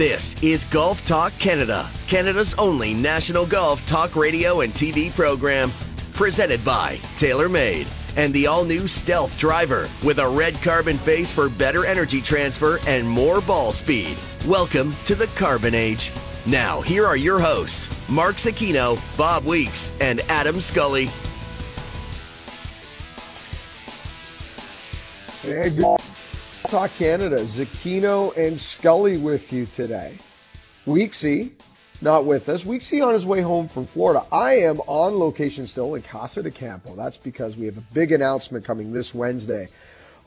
This is Golf Talk Canada, Canada's only national golf talk radio and TV program. Presented by TaylorMade and the all new Stealth Driver with a red carbon face for better energy transfer and more ball speed. Welcome to the Carbon Age. Now, here are your hosts, Mark Zecchino, Bob Weeks, and Adam Scully. Hey, good Talk Canada, Zecchino and Scully with you today. Weeksy, not with us. Weeksy on his way home from Florida. I am on location still in Casa de Campo. That's because we have a big announcement coming this Wednesday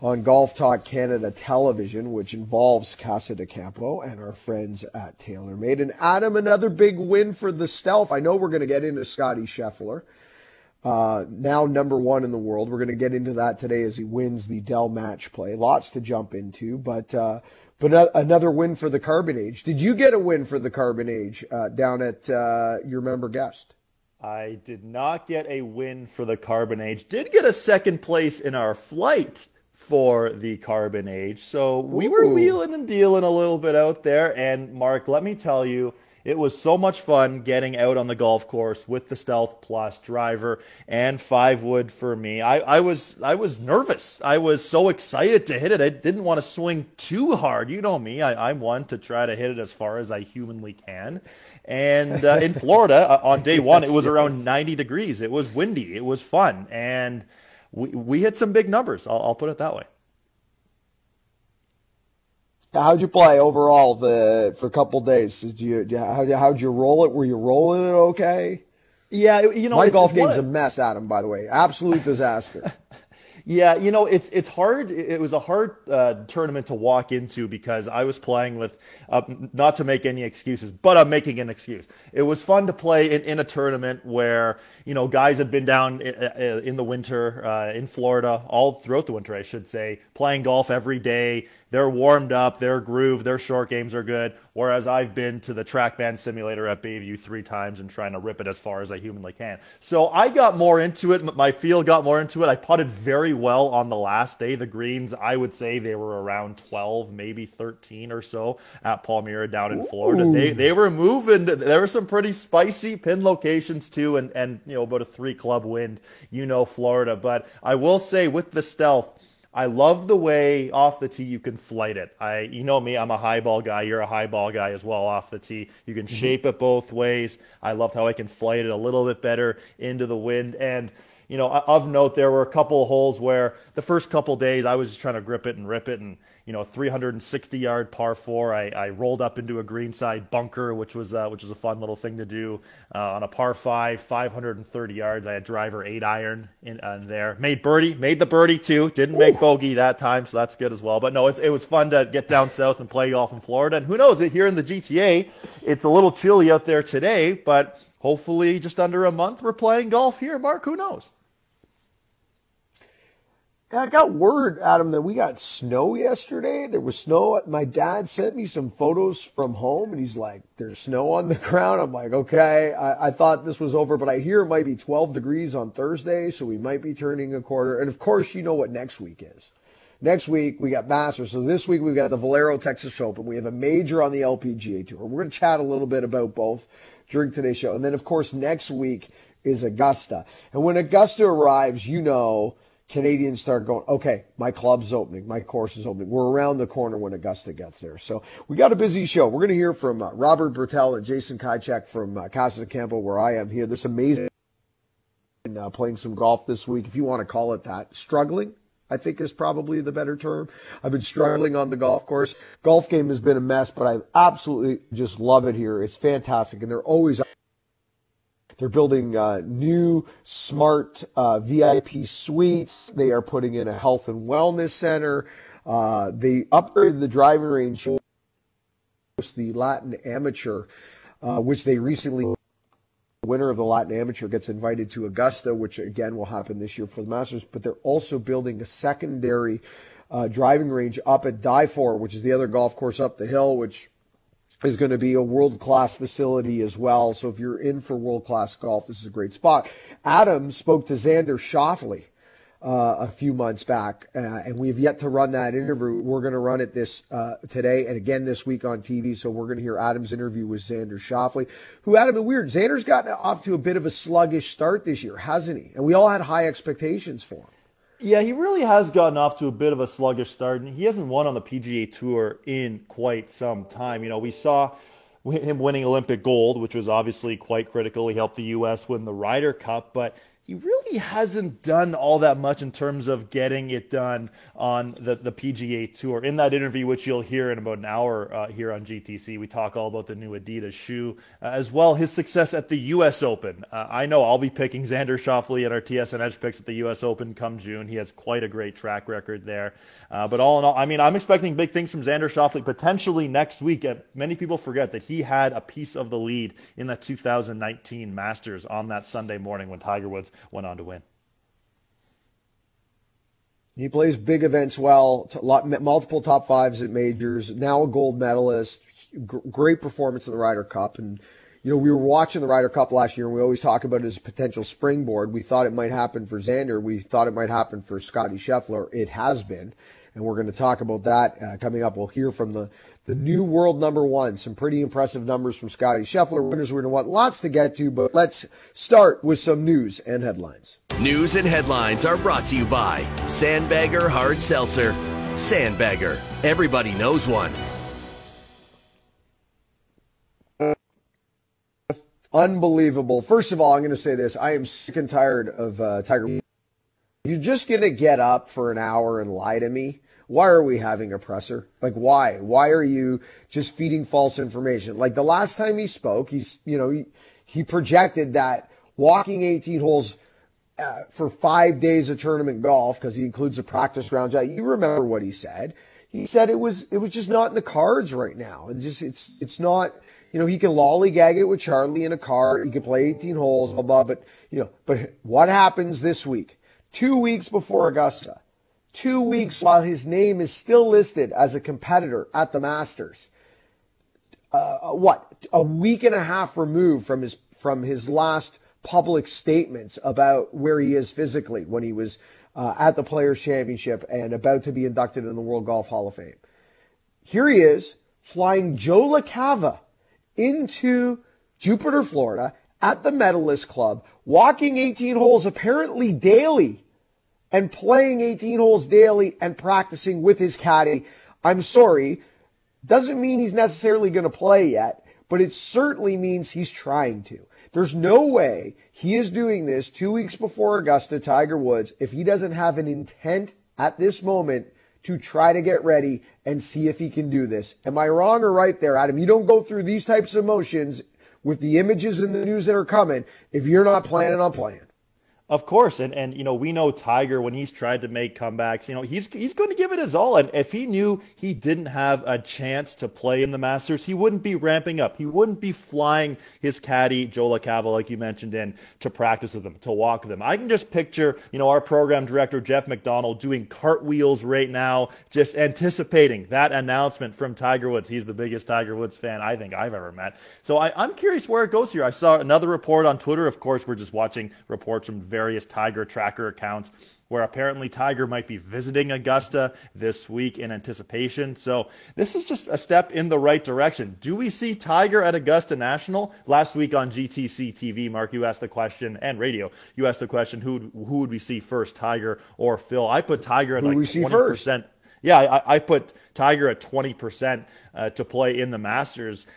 on Golf Talk Canada television, which involves Casa de Campo and our friends at TaylorMade. And Adam, another big win for the Stealth. I know we're going to get into Scotty Scheffler uh, now number one in the world. We're going to get into that today as he wins the Dell Match Play. Lots to jump into, but uh, but another win for the Carbon Age. Did you get a win for the Carbon Age uh, down at uh, your member guest? I did not get a win for the Carbon Age. Did get a second place in our flight for the Carbon Age. So we were wheeling and dealing a little bit out there. And Mark, let me tell you it was so much fun getting out on the golf course with the Stealth Plus driver and five wood for me. I, I was I was nervous. I was so excited to hit it. I didn't want to swing too hard. You know me. I, I'm one to try to hit it as far as I humanly can. And uh, in Florida uh, on day one, it was around 90 degrees. It was windy. It was fun, and we we hit some big numbers. I'll, I'll put it that way. How'd you play overall the for a couple days? Did you how'd you how'd you roll it? Were you rolling it okay? Yeah, you know my golf game's a mess, Adam. By the way, absolute disaster. Yeah, you know, it's it's hard. It was a hard uh, tournament to walk into because I was playing with, uh, not to make any excuses, but I'm making an excuse. It was fun to play in, in a tournament where you know guys had been down in, in the winter uh, in Florida all throughout the winter, I should say, playing golf every day. They're warmed up, they're grooved, their short games are good. Whereas I've been to the TrackMan simulator at Bayview three times and trying to rip it as far as I humanly can. So I got more into it. My field got more into it. I putted very well on the last day. The greens, I would say they were around 12, maybe 13 or so at Palmyra down in Florida. They, they were moving. There were some pretty spicy pin locations too, and, and you know about a three club wind. You know Florida, but I will say with the stealth I love the way off the tee you can flight it. I, you know me, I'm a high ball guy. You're a high ball guy as well off the tee. You can mm-hmm. shape it both ways. I love how I can flight it a little bit better into the wind. And, you know, of note, there were a couple of holes where the first couple days I was just trying to grip it and rip it and you know, 360 yard par four. I, I rolled up into a greenside bunker, which was uh, which was a fun little thing to do uh, on a par five, 530 yards. I had driver eight iron in, in there. Made birdie, made the birdie too. Didn't make bogey that time, so that's good as well. But no, it's, it was fun to get down south and play golf in Florida. And who knows? It here in the GTA, it's a little chilly out there today, but hopefully, just under a month, we're playing golf here. Mark, who knows? I got word, Adam, that we got snow yesterday. There was snow. My dad sent me some photos from home, and he's like, "There's snow on the ground." I'm like, "Okay." I, I thought this was over, but I hear it might be 12 degrees on Thursday, so we might be turning a quarter. And of course, you know what next week is. Next week we got Masters. So this week we've got the Valero Texas Open. We have a major on the LPGA Tour. We're going to chat a little bit about both during today's show, and then of course next week is Augusta. And when Augusta arrives, you know Canadians start going, okay, my club's opening, my course is opening. We're around the corner when Augusta gets there. So we got a busy show. We're going to hear from uh, Robert Bertel and Jason Kajczak from uh, Casa de Campo, where I am here. There's amazing uh, playing some golf this week, if you want to call it that. Struggling, I think is probably the better term. I've been struggling on the golf course. Golf game has been a mess, but I absolutely just love it here. It's fantastic, and they're always they're building uh, new smart uh, VIP suites. They are putting in a health and wellness center. Uh, they upgraded the driving range. The Latin Amateur, uh, which they recently winner of the Latin Amateur gets invited to Augusta, which again will happen this year for the Masters. But they're also building a secondary uh, driving range up at Dye Fore, which is the other golf course up the hill, which is going to be a world class facility as well. So if you're in for world class golf, this is a great spot. Adam spoke to Xander Schauffele uh, a few months back, uh, and we've yet to run that interview. We're going to run it this uh, today and again this week on TV. So we're going to hear Adam's interview with Xander Schauffele, who Adam, and weird. Xander's gotten off to a bit of a sluggish start this year, hasn't he? And we all had high expectations for him. Yeah, he really has gotten off to a bit of a sluggish start, and he hasn't won on the PGA Tour in quite some time. You know, we saw him winning Olympic gold, which was obviously quite critical. He helped the U.S. win the Ryder Cup, but he really hasn't done all that much in terms of getting it done on the, the PGA Tour. In that interview, which you'll hear in about an hour uh, here on GTC, we talk all about the new Adidas shoe, uh, as well his success at the U.S. Open. Uh, I know I'll be picking Xander Schauffele at our TSN Edge picks at the U.S. Open come June. He has quite a great track record there. Uh, but all in all, I mean, I'm expecting big things from Xander Schauffele potentially next week. Many people forget that he had a piece of the lead in the 2019 Masters on that Sunday morning when Tiger Woods went on to win. He plays big events well, multiple top fives at majors, now a gold medalist, great performance in the Ryder Cup. And, you know, we were watching the Ryder Cup last year and we always talk about it as a potential springboard. We thought it might happen for Xander. We thought it might happen for Scotty Scheffler. It has been and we're going to talk about that uh, coming up. We'll hear from the the new world number one. Some pretty impressive numbers from Scotty Scheffler. Winners we're going to want lots to get to, but let's start with some news and headlines. News and headlines are brought to you by Sandbagger Hard Seltzer. Sandbagger. Everybody knows one. Unbelievable. First of all, I'm going to say this. I am sick and tired of uh, Tiger. If you're just going to get up for an hour and lie to me, why are we having a presser? Like, why? Why are you just feeding false information? Like the last time he spoke, he's, you know, he, he projected that walking 18 holes uh, for five days of tournament golf, because he includes the practice rounds. You remember what he said. He said it was, it was just not in the cards right now. It's just, it's, it's not, you know, he can lollygag it with Charlie in a car. He can play 18 holes, blah, blah, but, you know, but what happens this week? Two weeks before Augusta two weeks while his name is still listed as a competitor at the Masters. Uh, what a week and a half removed from his from his last public statements about where he is physically when he was uh, at the Players Championship and about to be inducted in the World Golf Hall of Fame. Here he is flying Joe LaCava into Jupiter, Florida at the Medalist Club, walking 18 holes apparently daily and playing 18 holes daily and practicing with his caddy, I'm sorry, doesn't mean he's necessarily going to play yet, but it certainly means he's trying to. There's no way he is doing this two weeks before Augusta, Tiger Woods, if he doesn't have an intent at this moment to try to get ready and see if he can do this. Am I wrong or right there, Adam? You don't go through these types of motions with the images and the news that are coming if you're not planning on playing. Of course, and and you know we know Tiger when he's tried to make comebacks, you know he's he's going to give it his all. And if he knew he didn't have a chance to play in the Masters, he wouldn't be ramping up. He wouldn't be flying his caddy Joe LaCava, like you mentioned, in to practice with them, to walk with them. I can just picture you know our program director Jeff McDonald doing cartwheels right now, just anticipating that announcement from Tiger Woods. He's the biggest Tiger Woods fan I think I've ever met. So I, I'm curious where it goes here. I saw another report on Twitter. Of course, we're just watching reports from various Tiger tracker accounts where apparently Tiger might be visiting Augusta this week in anticipation. So this is just a step in the right direction. Do we see Tiger at Augusta National? Last week on GTC TV, Mark, you asked the question, and radio, you asked the question, who who would we see first, Tiger or Phil? I put Tiger at who like we 20%. Yeah, I, I, put Tiger at 20% uh, to play in the Masters.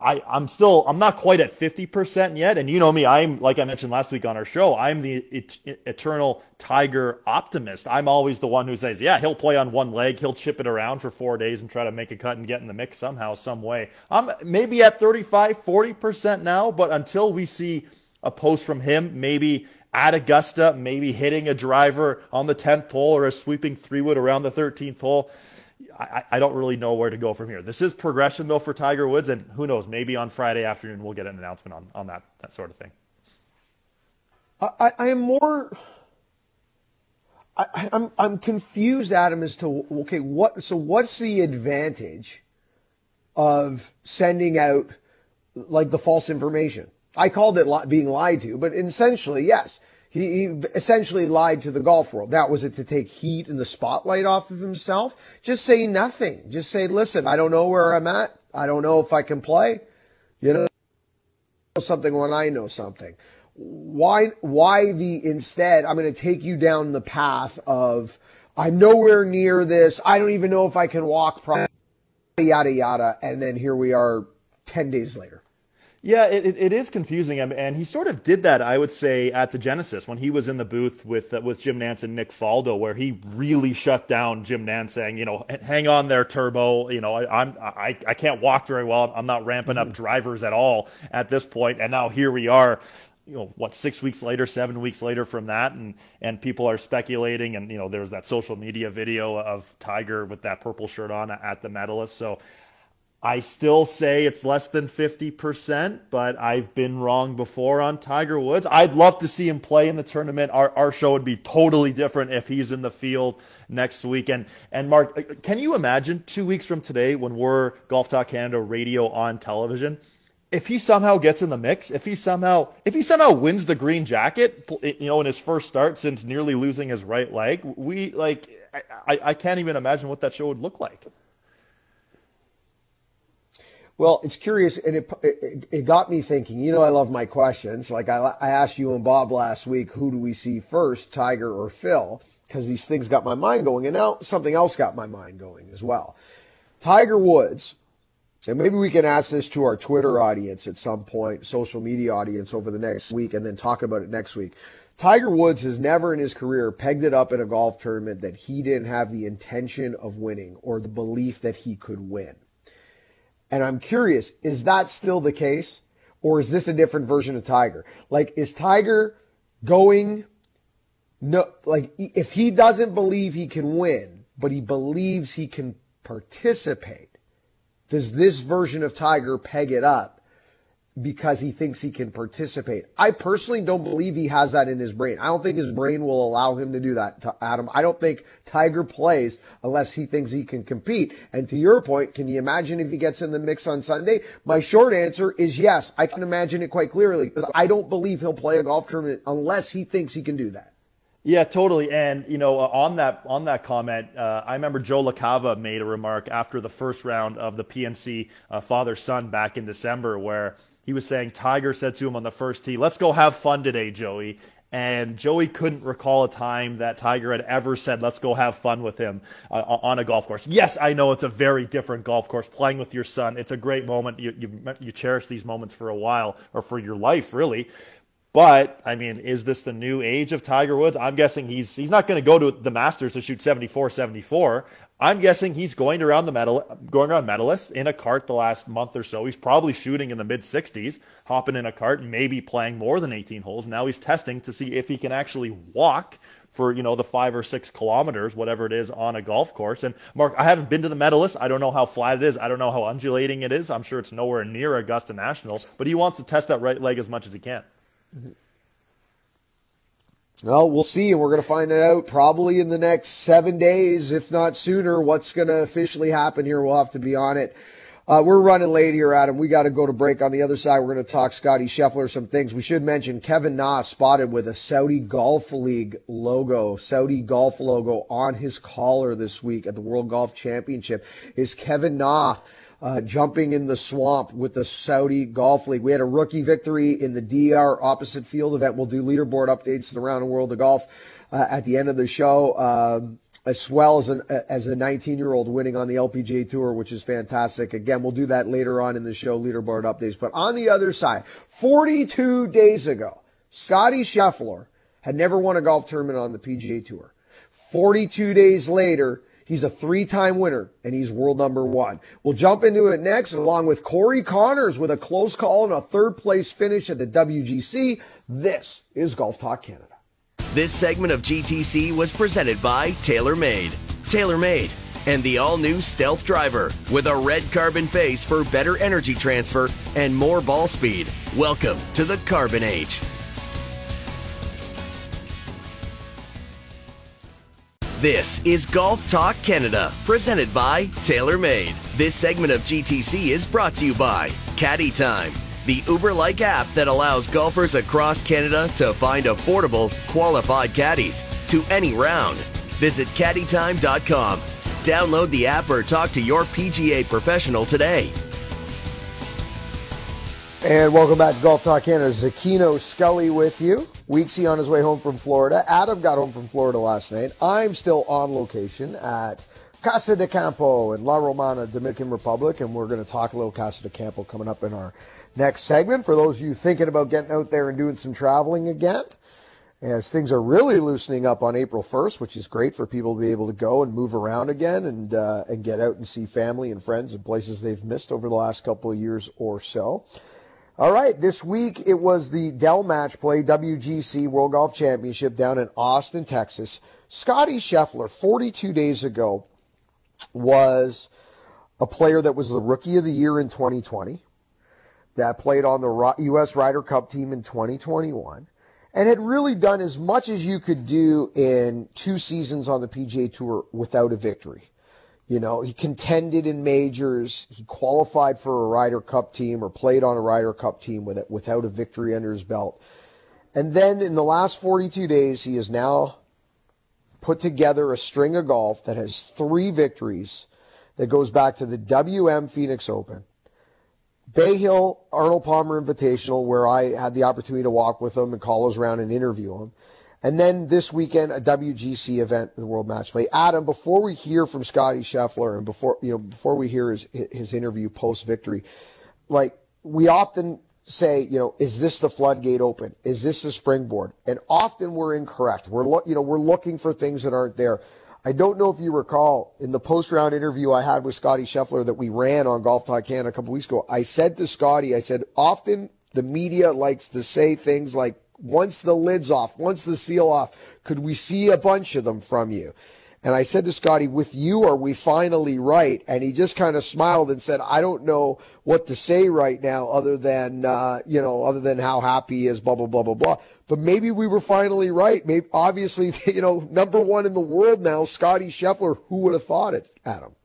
I, I'm still, I'm not quite at 50% yet. And you know me, I'm, like I mentioned last week on our show, I'm the et- eternal Tiger optimist. I'm always the one who says, yeah, he'll play on one leg. He'll chip it around for four days and try to make a cut and get in the mix somehow, some way. I'm maybe at 35, 40% now, but until we see a post from him, maybe at Augusta, maybe hitting a driver on the 10th hole or a sweeping three wood around the 13th hole I, I don't really know where to go from here. This is progression though for Tiger Woods, and who knows? Maybe on Friday afternoon we'll get an announcement on, on that that sort of thing. I, I am more. I, am I'm, I'm confused, Adam, as to okay, what so what's the advantage of sending out like the false information? I called it li- being lied to, but essentially, yes, He, he essentially lied to the golf world. That was it to take heat and the spotlight off of himself. Just say nothing. Just say, listen, I don't know where I'm at. I don't know if I can play. You know something when I know something. Why, why the instead, I'm going to take you down the path of, I'm nowhere near this. I don't even know if I can walk properly, yada, yada. And then here we are 10 days later. Yeah, it, it is confusing, and he sort of did that, I would say, at the Genesis when he was in the booth with uh, with Jim Nantz and Nick Faldo, where he really shut down Jim Nantz, saying, you know, hang on there, Turbo. You know, I, I'm I, I can't walk very well. I'm not ramping up mm-hmm. drivers at all at this point. point, and now here we are. You know what? Six weeks later, seven weeks later from that, and and people are speculating, and you know there's that social media video of Tiger with that purple shirt on at the medalist. So I still say it's less than 50%, but I've been wrong before on Tiger Woods. I'd love to see him play in the tournament. Our, our show would be totally different if he's in the field next week. And, and Mark, uh, can you imagine two weeks from today when we're Golf Talk Canada radio on television? If he somehow gets in the mix, if he somehow if he somehow wins the green jacket, you know, in his first start since nearly losing his right leg, we like I, I can't even imagine what that show would look like. Well, it's curious, and it, it, it got me thinking. You know, I love my questions. Like I, I asked you and Bob last week, who do we see first, Tiger or Phil? Because these things got my mind going, and now something else got my mind going as well. Tiger Woods, and maybe we can ask this to our Twitter audience at some point, social media audience over the next week, and then talk about it next week. Tiger Woods has never in his career pegged it up in a golf tournament that he didn't have the intention of winning or the belief that he could win. And I'm curious, is that still the case? Or is this a different version of Tiger? Like, is Tiger going, no, like, if he doesn't believe he can win, but he believes he can participate, does this version of Tiger peg it up because he thinks he can participate. I personally don't believe he has that in his brain. I don't think his brain will allow him to do that, Adam. I don't think Tiger plays unless he thinks he can compete. And to your point, can you imagine if he gets in the mix on Sunday? My short answer is yes. I can imagine it quite clearly because I don't believe he'll play a golf tournament unless he thinks he can do that. Yeah, totally. And you know, uh, on that on that comment, uh, I remember Joe LaCava made a remark after the first round of the PNC uh, father son back in December, where he was saying Tiger said to him on the first tee, "Let's go have fun today, Joey." And Joey couldn't recall a time that Tiger had ever said, "Let's go have fun with him uh, on a golf course." Yes, I know it's a very different golf course. Playing with your son, it's a great moment. You, you, you cherish these moments for a while or for your life, really. But I mean, is this the new age of Tiger Woods? I'm guessing he's he's not going to go to the Masters to shoot 74, 74. I'm guessing he's going around the medal, going around medalists in a cart the last month or so. He's probably shooting in the mid 60s, hopping in a cart, maybe playing more than 18 holes. Now he's testing to see if he can actually walk for you know the five or six kilometers, whatever it is, on a golf course. And Mark, I haven't been to the medalist. I don't know how flat it is. I don't know how undulating it is. I'm sure it's nowhere near Augusta National, but he wants to test that right leg as much as he can. Well, we'll see, and we're going to find it out probably in the next seven days, if not sooner, what's going to officially happen here. We'll have to be on it. Uh, we're running late here, Adam. We got to go to break. On the other side, we're going to talk Scotty Scheffler some things. We should mention Kevin Na spotted with a Saudi Golf League logo, Saudi Golf logo on his collar this week at the World Golf Championship. Is Kevin Na uh, jumping in the swamp with the Saudi Golf League. We had a rookie victory in the DR opposite field event. We'll do leaderboard updates around the round world of golf uh, at the end of the show. Um, as well as an as a 19 year old winning on the LPGA tour, which is fantastic. Again, we'll do that later on in the show, leaderboard updates. But on the other side, 42 days ago, Scotty Scheffler had never won a golf tournament on the PGA tour. 42 days later, He's a three time winner and he's world number one. We'll jump into it next along with Corey Conners with a close call and a third place finish at the WGC. This is Golf Talk Canada. This segment of GTC was presented by TaylorMade. TaylorMade and the all new Stealth Driver with a red carbon face for better energy transfer and more ball speed. Welcome to the Carbon Age. This is Golf Talk Canada, presented by TaylorMade. This segment of GTC is brought to you by Caddy Time. the Uber like app that allows golfers across Canada to find affordable, qualified caddies to any round. Visit caddytime.com. Download the app or talk to your PGA professional today. And welcome back to Golf Talk Canada. Zecchino Scully with you. Weeksy on his way home from Florida. Adam got home from Florida last night. I'm still on location at Casa de Campo in La Romana, Dominican Republic, and we're going to talk a little Casa de Campo coming up in our next segment. For those of you thinking about getting out there and doing some traveling again, as things are really loosening up on April 1st, which is great for people to be able to go and move around again and uh, and get out and see family and friends and places they've missed over the last couple of years or so. All right, this week it was the Dell Match Play WGC World Golf Championship down in Austin, Texas. Scotty Scheffler, 42 days ago, was a player that was the Rookie of the Year in 2020, that played on the U.S. Ryder Cup team in 2021, and had really done as much as you could do in two seasons on the PGA Tour without a victory. You know, he contended in majors. He qualified for a Ryder Cup team or played on a Ryder Cup team with it, without a victory under his belt. And then in the last 42 days, he has now put together a string of golf that has three victories that goes back to the WM Phoenix Open, Bay Hill Arnold Palmer Invitational, where I had the opportunity to walk with him and call his round and interview him. And then this weekend, a WGC event, the World Match Play. Adam, before we hear from Scotty Scheffler and before you know before we hear his his interview post victory, like we often say, you know, is this the floodgate open? Is this the springboard? And often we're incorrect. We're lo- you know we're looking for things that aren't there. I don't know if you recall in the post round interview I had with Scotty Scheffler that we ran on Golf Talk Canada a couple weeks ago. I said to Scotty, I said often the media likes to say things like once the lid's off, once the seal off, could we see a bunch of them from you? And I said to Scotty, with you, are we finally right? And he just kind of smiled and said, I don't know what to say right now other than, uh, you know, other than how happy he is, blah, blah, blah, blah, blah. But maybe we were finally right. Maybe, obviously, you know, number one in the world now, Scotty Scheffler. Who would have thought it, Adam?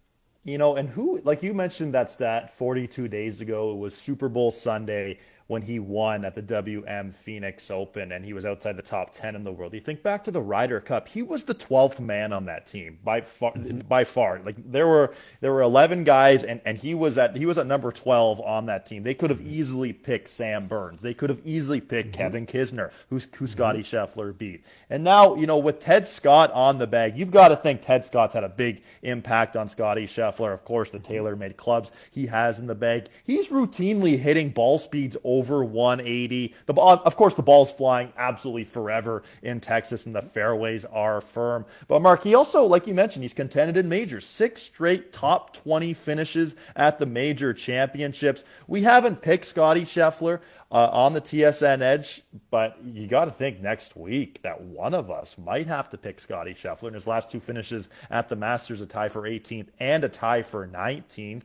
You know, and who, like you mentioned that stat 42 days ago, it was Super Bowl Sunday when he won at the WM Phoenix Open and he was outside the top 10 in the world. You think back to the Ryder Cup, he was the 12th man on that team by far mm-hmm. by far. Like there were there were 11 guys and and he was at he was at number 12 on that team. They could have easily picked Sam Burns. They could have easily picked mm-hmm. Kevin Kisner, who's who Scotty mm-hmm. Scheffler beat. And now, you know, with Ted Scott on the bag, you've got to think Ted Scott's had a big impact on Scotty Scheffler. Of course, the TaylorMade clubs he has in the bag. He's routinely hitting ball speeds over 180. The ball, of course, the ball's flying absolutely forever in Texas, and the fairways are firm. But Mark, he also, like you mentioned, he's contended in majors, six straight top 20 finishes at the major championships. We haven't picked Scotty Scheffler. Uh, on the TSN Edge, but you got to think next week that one of us might have to pick Scotty Scheffler in his last two finishes at the Masters, a tie for 18th and a tie for 19th.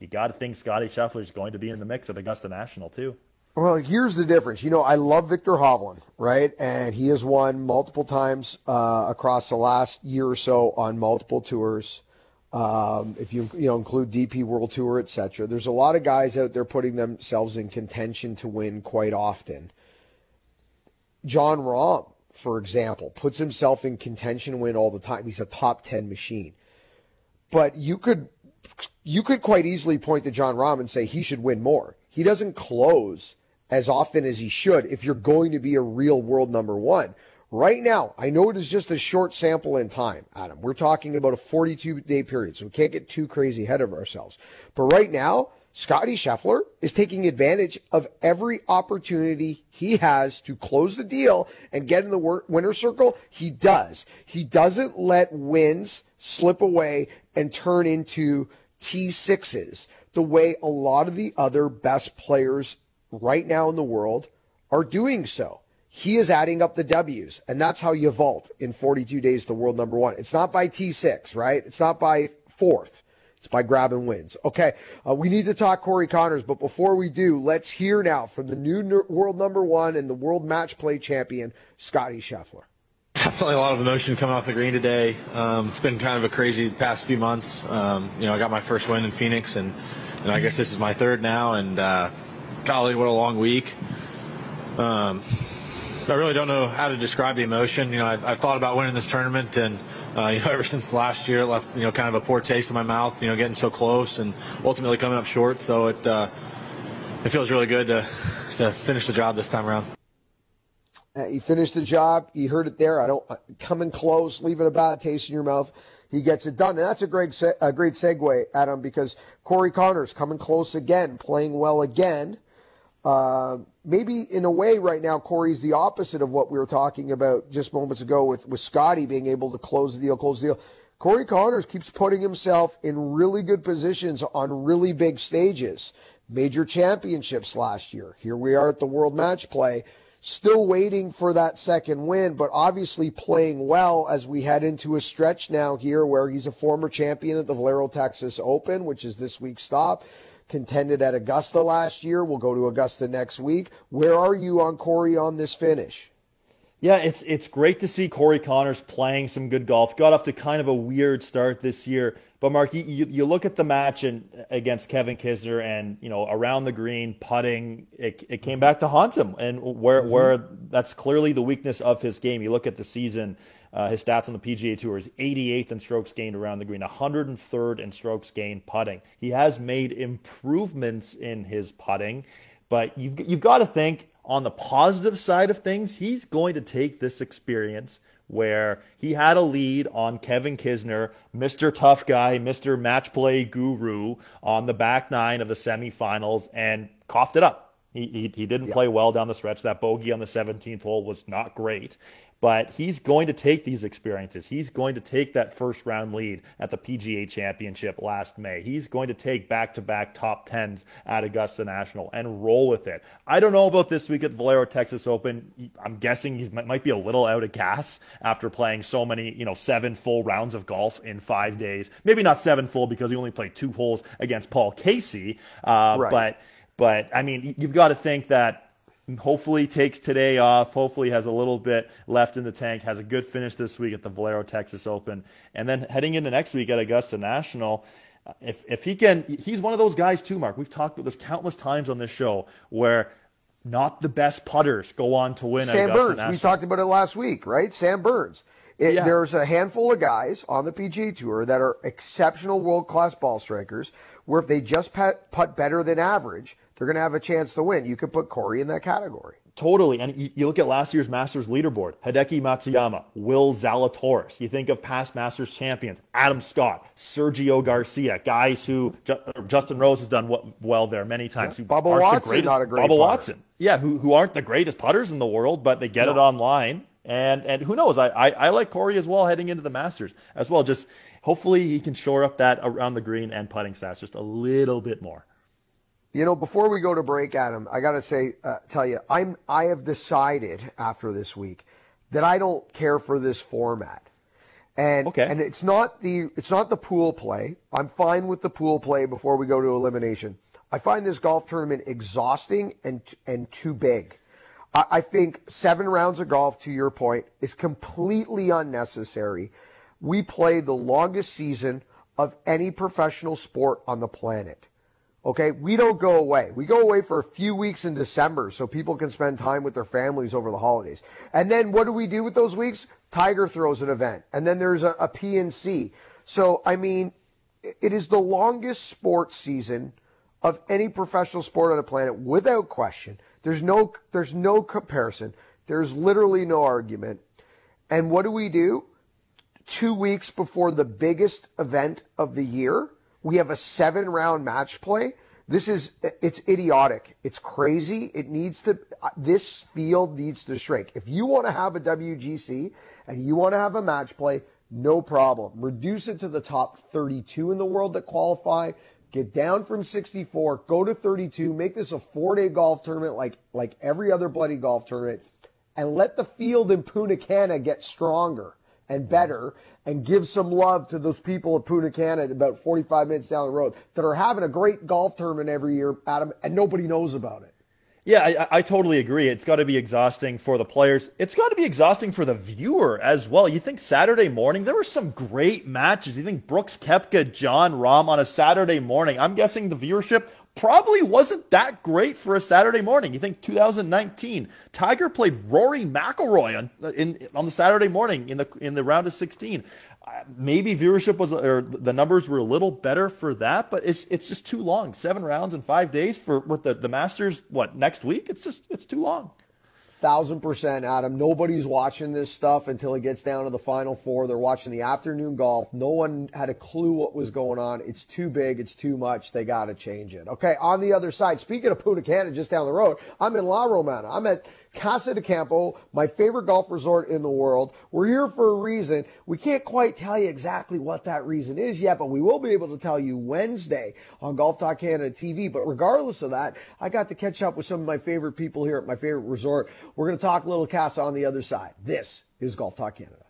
You got to think Scotty Scheffler is going to be in the mix at Augusta National too. Well, here's the difference. You know, I love Viktor Hovland, right? And he has won multiple times uh, across the last year or so on multiple tours. Um, if you you know include DP World Tour, etc. There's a lot of guys out there putting themselves in contention to win quite often. Jon Rahm, for example, puts himself in contention to win all the time. He's a top ten machine. But you could you could quite easily point to Jon Rahm and say he should win more. He doesn't close as often as he should if you're going to be a real world number one. Right now, I know it is just a short sample in time, Adam. We're talking about a 42 day period, so we can't get too crazy ahead of ourselves. But right now, Scotty Scheffler is taking advantage of every opportunity he has to close the deal and get in the winner circle. He does. He doesn't let wins slip away and turn into T6s the way a lot of the other best players right now in the world are doing so. He is adding up the W's, and that's how you vault in 42 days to world number one. It's not by T6, right? It's not by fourth. It's by grabbing wins. Okay, uh, we need to talk Corey Conners, but before we do, let's hear now from the new world number one and the world match play champion, Scotty Scheffler. Definitely a lot of emotion coming off the green today. Um, it's been kind of a crazy past few months. Um, you know, I got my first win in Phoenix, and, and I guess this is my third now, and uh, golly, what a long week. Um, I really don't know how to describe the emotion. You know, I've, I've thought about winning this tournament, and uh, you know, ever since last year, it left you know kind of a poor taste in my mouth. You know, getting so close and ultimately coming up short. So it uh, it feels really good to to finish the job this time around. Uh, he finished the job. He heard it there. I don't uh, coming close, leaving a bad taste in your mouth. He gets it done, and that's a great a great segue, Adam, because Corey Conners coming close again, playing well again. Uh, maybe in a way, right now, Corey's the opposite of what we were talking about just moments ago with with Scotty being able to close the deal, close the deal. Corey Conners keeps putting himself in really good positions on really big stages. Major championships last year. Here we are at the World Match Play still waiting for that second win, but obviously playing well as we head into a stretch now here where he's a former champion at the Valero Texas Open, which is this week's stop. Contended at Augusta last year. We'll go to Augusta next week. Where are you on Corey on this finish? Yeah, it's it's great to see Corey Conners playing some good golf. Got off to kind of a weird start this year, but Mark, you, you look at the match and against Kevin Kisner, and you know around the green putting, it, it came back to haunt him, and where mm-hmm. where that's clearly the weakness of his game. You look at the season, uh, his stats on the PGA Tour is 88th in strokes gained around the green, 103rd in strokes gained putting. He has made improvements in his putting, but you've you've got to think on the positive side of things, he's going to take this experience where he had a lead on Kevin Kisner, Mr. Tough Guy, Mr. Match Play Guru on the back nine of the semifinals and coughed it up. He, he, he didn't yeah. play well down the stretch. That bogey on the 17th hole was not great. But he's going to take these experiences. He's going to take that first round lead at the PGA Championship last May. He's going to take back to back top tens at Augusta National and roll with it. I don't know about this week at the Valero Texas Open. I'm guessing he might be a little out of gas after playing so many, you know, seven full rounds of golf in five days. Maybe not seven full because he only played two holes against Paul Casey. Uh, right. But, but I mean, you've got to think that hopefully takes today off. Hopefully has a little bit left in the tank. Has a good finish this week at the Valero Texas Open, and then heading into next week at Augusta National. If if he can, he's one of those guys too, Mark. We've talked about this countless times on this show where not the best putters go on to win. Sam Burns. National. We talked about it last week, right? Sam Burns. It, yeah. There's a handful of guys on the PG Tour that are exceptional world class ball strikers, where if they just putt better than average, they're going to have a chance to win. You could put Corey in that category. Totally. And you, look at last year's Masters leaderboard Hideki Matsuyama, Will Zalatoris. You think of past Masters champions Adam Scott, Sergio Garcia, guys who Justin Rose has done well there many times. Yeah. Who Bubba Watson, greatest, not a great Bubba Watson. Yeah, who, who aren't the greatest putters in the world, but they get no. it online. And and who knows? I, I, I like Corey as well heading into the Masters as well. Just hopefully he can shore up that around the green and putting stats just a little bit more. You know, before we go to break, Adam, I got to say, uh, tell you, I'm I have decided after this week that I don't care for this format. And okay. and it's not the it's not the pool play. I'm fine with the pool play before we go to elimination. I find this golf tournament exhausting and and too big. I, I think seven rounds of golf, to your point, is completely unnecessary. We play the longest season of any professional sport on the planet. Okay, we don't go away. We go away for a few weeks in December so people can spend time with their families over the holidays. And then what do we do with those weeks? Tiger throws an event, and then there's a, a PNC. So, I mean, it is the longest sports season of any professional sport on the planet without question. There's no, there's no comparison. There's literally no argument. And what do we do? Two weeks before the biggest event of the year, we have a seven round match play. This is, it's idiotic. It's crazy. It needs to, this field needs to shrink. If you want to have a WGC and you want to have a match play, no problem. Reduce it to the top 32 in the world that qualify. Get down from 64, go to 32, make this a four day golf tournament like, like every other bloody golf tournament, and let the field in Punta Cana get stronger and better and give some love to those people at Cana about 45 minutes down the road that are having a great golf tournament every year, Adam, and nobody knows about it. Yeah, I, I, totally agree. It's got to be exhausting for the players. It's got to be exhausting for the viewer as well. You think Saturday morning, there were some great matches. You think Brooks Koepka, Jon Rahm on a Saturday morning. I'm guessing the viewership probably wasn't that great for a Saturday morning. You think 2019, Tiger played Rory McIlroy on in on the Saturday morning in the in the round of 16. Uh, maybe viewership was or the numbers were a little better for that, but it's it's just too long. Seven rounds in five days for what the the Masters what next week? It's just it's too long thousand percent, Adam. Nobody's watching this stuff until it gets down to the final four. They're watching the afternoon golf. No one had a clue what was going on. It's too big. It's too much. They got to change it. Okay. On the other side, speaking of Punta Cana, just down the road, I'm in La Romana. I'm at Casa de Campo, my favorite golf resort in the world. We're here for a reason. We can't quite tell you exactly what that reason is yet, but we will be able to tell you Wednesday on Golf Talk Canada TV. But regardless of that, I got to catch up with some of my favorite people here at my favorite resort. We're going to talk a little Casa on the other side. This is Golf Talk Canada.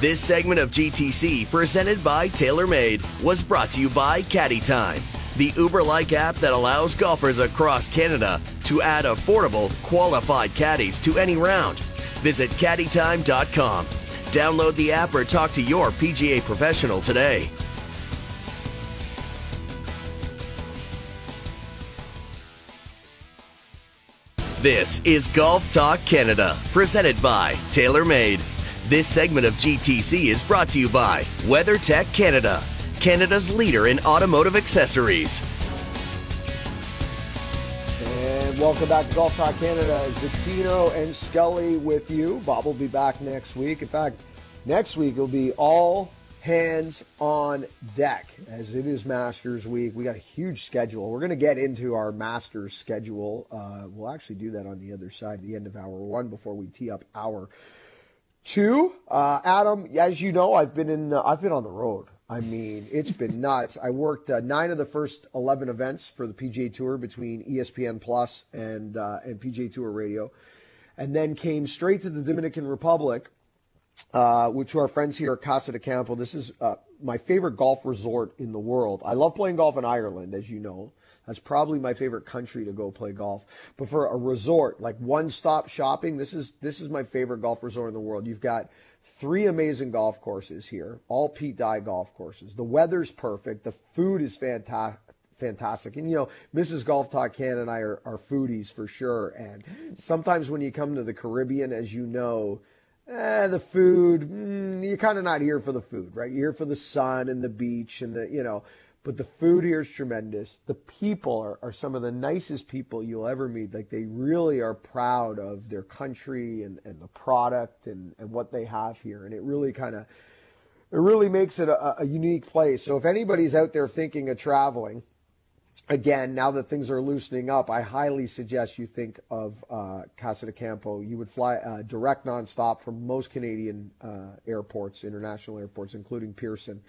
This segment of GTC, presented by TaylorMade, was brought to you by Caddy Time the Uber like app that allows golfers across Canada to add affordable, qualified caddies to any round. Visit caddytime.com. Download the app or talk to your PGA professional today. This is Golf Talk Canada, presented by TaylorMade. This segment of GTC is brought to you by WeatherTech Canada Canada's leader in automotive accessories. Welcome back to Golf Talk Canada. Zecchino and Scully with you. Bob will be back next week. In fact, next week will be all hands on deck as it is Masters Week. We got a huge schedule. We're going to get into our Masters schedule. Uh, we'll actually do that on the other side, the end of hour one, before we tee up hour two. Uh, Adam, as you know, I've been in. I've been on the road. I mean, it's been nuts. I worked uh, nine of the first eleven events for the PGA Tour between ESPN Plus and uh, and PGA Tour Radio, and then came straight to the Dominican Republic, uh, which our friends here at Casa de Campo. This is uh, my favorite golf resort in the world. I love playing golf in Ireland, as you know. That's probably my favorite country to go play golf. But for a resort, like one-stop shopping, this is this is my favorite golf resort in the world. You've got three amazing golf courses here, all Pete Dye golf courses. The weather's perfect. The food is fantastic. Fantastic. And, you know, Mrs. Golf Talk Can and I are, are foodies for sure. And sometimes when you come to the Caribbean, as you know, eh, the food, mm, you're kind of not here for the food, right? You're here for the sun and the beach and the, you know, but the food here is tremendous. The people are, are some of the nicest people you'll ever meet. Like they really are proud of their country and, and the product and, and what they have here. And it really kind of it really makes it a, a unique place. So if anybody's out there thinking of traveling, again, now that things are loosening up, I highly suggest you think of uh, Casa de Campo. You would fly uh, direct nonstop from most Canadian uh, airports, international airports, including Pearson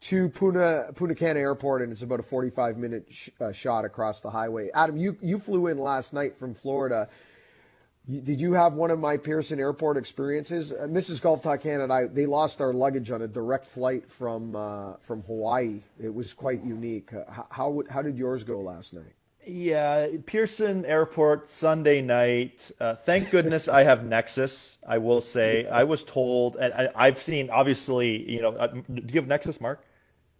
to Puna Punta Cana Airport, and it's about a 45 minute sh- uh, shot across the highway. Adam, you you flew in last night from Florida. did you have one of my Pearson Airport experiences? Uh, Mrs. Golf Talk Canada, I, they lost our luggage on a direct flight from uh, from Hawaii. It was quite unique. Uh, how, how did yours go last night? Yeah, Pearson Airport Sunday night. Uh, thank goodness I have Nexus. I will say I was told, and I, have seen obviously. You know, uh, do you have Nexus, Mark?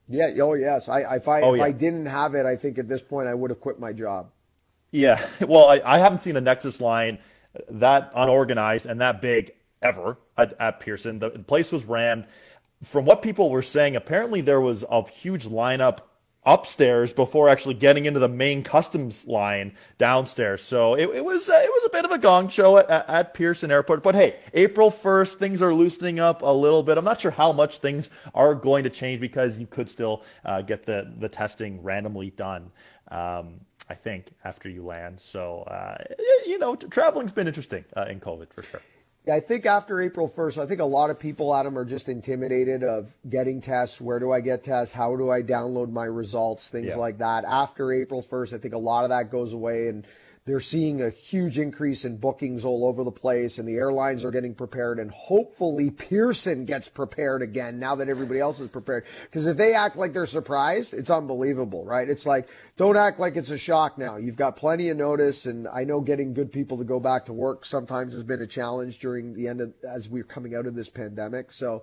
Yeah. Oh, yes. I if I oh, if yeah. I didn't have it, I think at this point I would have quit my job. Yeah. Well, I, I haven't seen a Nexus line that unorganized and that big ever at, at Pearson. The, the place was rammed. From what people were saying, apparently there was a huge lineup upstairs before actually getting into the main customs line downstairs. So it, it was uh, it was a bit of a gong show at, at, Pearson Airport. But hey, April first, things are loosening up a little bit. I'm not sure how much things are going to change because you could still uh, get the the testing randomly done. Um, I think after you land. So uh, you know, traveling's been interesting uh, in COVID for sure. Yeah, I think after April 1st, I think a lot of people, Adam, are just intimidated of getting tests. Where do I get tests? How do I download my results? Things yeah. like that. After April 1st, I think a lot of that goes away and they're seeing a huge increase in bookings all over the place, and the airlines are getting prepared, and hopefully Pearson gets prepared again now that everybody else is prepared. Because if they act like they're surprised, it's unbelievable, right? It's like, don't act like it's a shock now. You've got plenty of notice, and I know getting good people to go back to work sometimes has been a challenge during the end of, as we're coming out of this pandemic. So,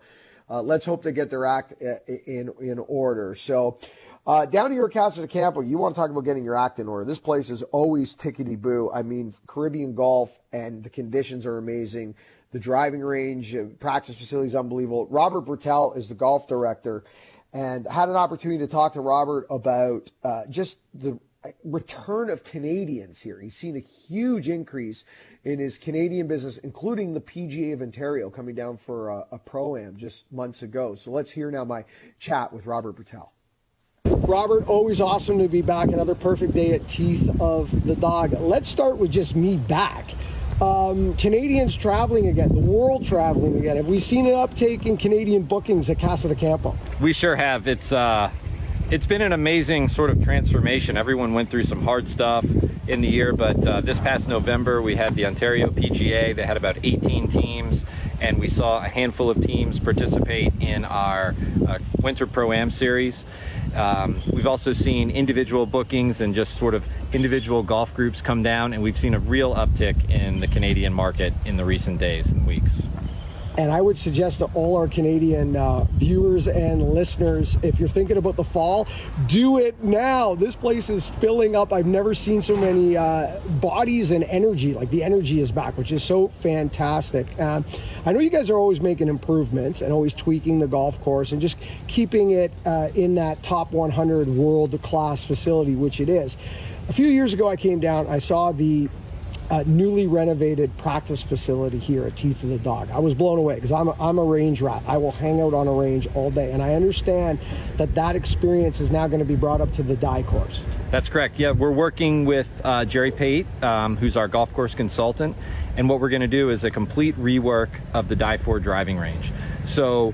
uh, let's hope they get their act uh, in in order. So, Uh, down here at Casa de Campo, you want to talk about getting your act in order. This place is always tickety boo. I mean, Caribbean golf and the conditions are amazing. The driving range, uh, practice facilities, unbelievable. Robert Bertel is the golf director, and had an opportunity to talk to Robert about uh, just the return of Canadians here. He's seen a huge increase in his Canadian business, including the PGA of Ontario coming down for a, a pro am just months ago. So let's hear now my chat with Robert Bertel. Robert, always awesome to be back. Another perfect day at Teeth of the Dog. Let's start with just me back. Um, Canadians traveling again, the world traveling again. Have we seen an uptake in Canadian bookings at Casa de Campo? We sure have. It's uh, it's been an amazing sort of transformation. Everyone went through some hard stuff in the year, but uh, this past November we had the Ontario PGA. They had about 18 teams, and we saw a handful of teams participate in our uh, Winter Pro Am series. Um, we've also seen individual bookings and just sort of individual golf groups come down, and we've seen a real uptick in the Canadian market in the recent days and weeks. And I would suggest to all our Canadian uh, viewers and listeners, if you're thinking about the fall, do it now. This place is filling up. I've never seen so many uh, bodies and energy. Like the energy is back, which is so fantastic. Um, I know you guys are always making improvements and always tweaking the golf course and just keeping it uh, in that top 100 world class facility, which it is. A few years ago, I came down, I saw the uh, newly renovated practice facility here at Teeth of the Dog. I was blown away because I'm a, I'm a range rat. I will hang out on a range all day, and I understand that that experience is now going to be brought up to the Dye course. That's correct. Yeah, we're working with uh, Jerry Pate, um, who's our golf course consultant, and what we're going to do is a complete rework of the Dye Fore driving range. So,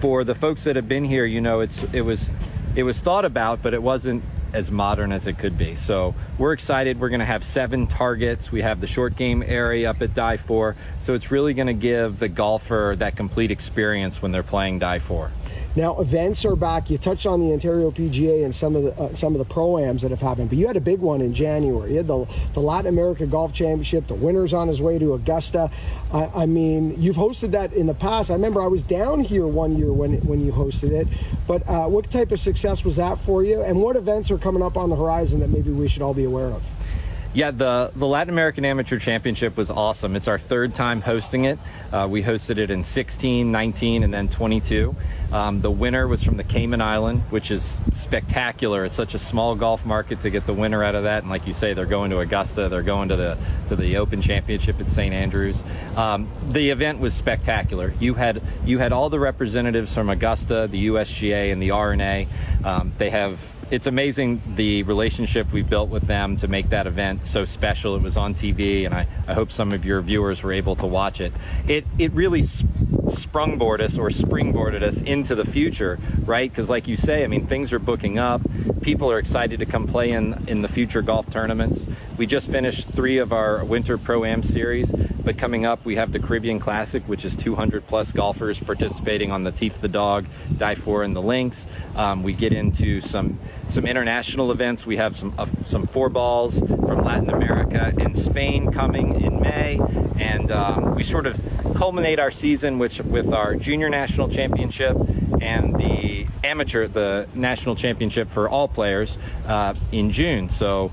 for the folks that have been here, you know, it's it was it was thought about, but it wasn't as modern as it could be. So we're excited. We're going to have seven targets. We have the short game area up at Dye Fore. So it's really going to give the golfer that complete experience when they're playing Dye Fore. Now events are back. You touched on the Ontario PGA and some of the uh, some of the proams that have happened, but you had a big one in January. You had the the Latin America Golf Championship. The winner's on his way to Augusta. I, I, mean, you've hosted that in the past. I remember I was down here one year when when you hosted it. But uh, what type of success was that for you? And what events are coming up on the horizon that maybe we should all be aware of? Yeah, the, the Latin American Amateur Championship was awesome. It's our third time hosting it. Uh, we hosted it in 16, 19, and then 22. Um, the winner was from the Cayman Island, which is spectacular. It's such a small golf market to get the winner out of that. And like you say, they're going to Augusta. They're going to the to the Open Championship at St Andrews. Um, the event was spectacular. You had you had all the representatives from Augusta, the USGA, and the R&A. Um, they have it's amazing the relationship we built with them to make that event so special. It was on TV, and I, I hope some of your viewers were able to watch it. It it really sprungboarded us or springboarded us into the future, right? Because like you say, I mean, things are booking up. People are excited to come play in in the future golf tournaments. We just finished three of our Winter Pro Am series, but coming up we have the Caribbean Classic, which is 200 plus golfers participating on the Teeth of the Dog, Dye Fore, and the Links. Um, we get into some some international events. We have some uh, some four balls from Latin America and Spain coming in May, and um, we sort of culminate our season which with our junior national championship and the amateur the national championship for all players uh, in June. So.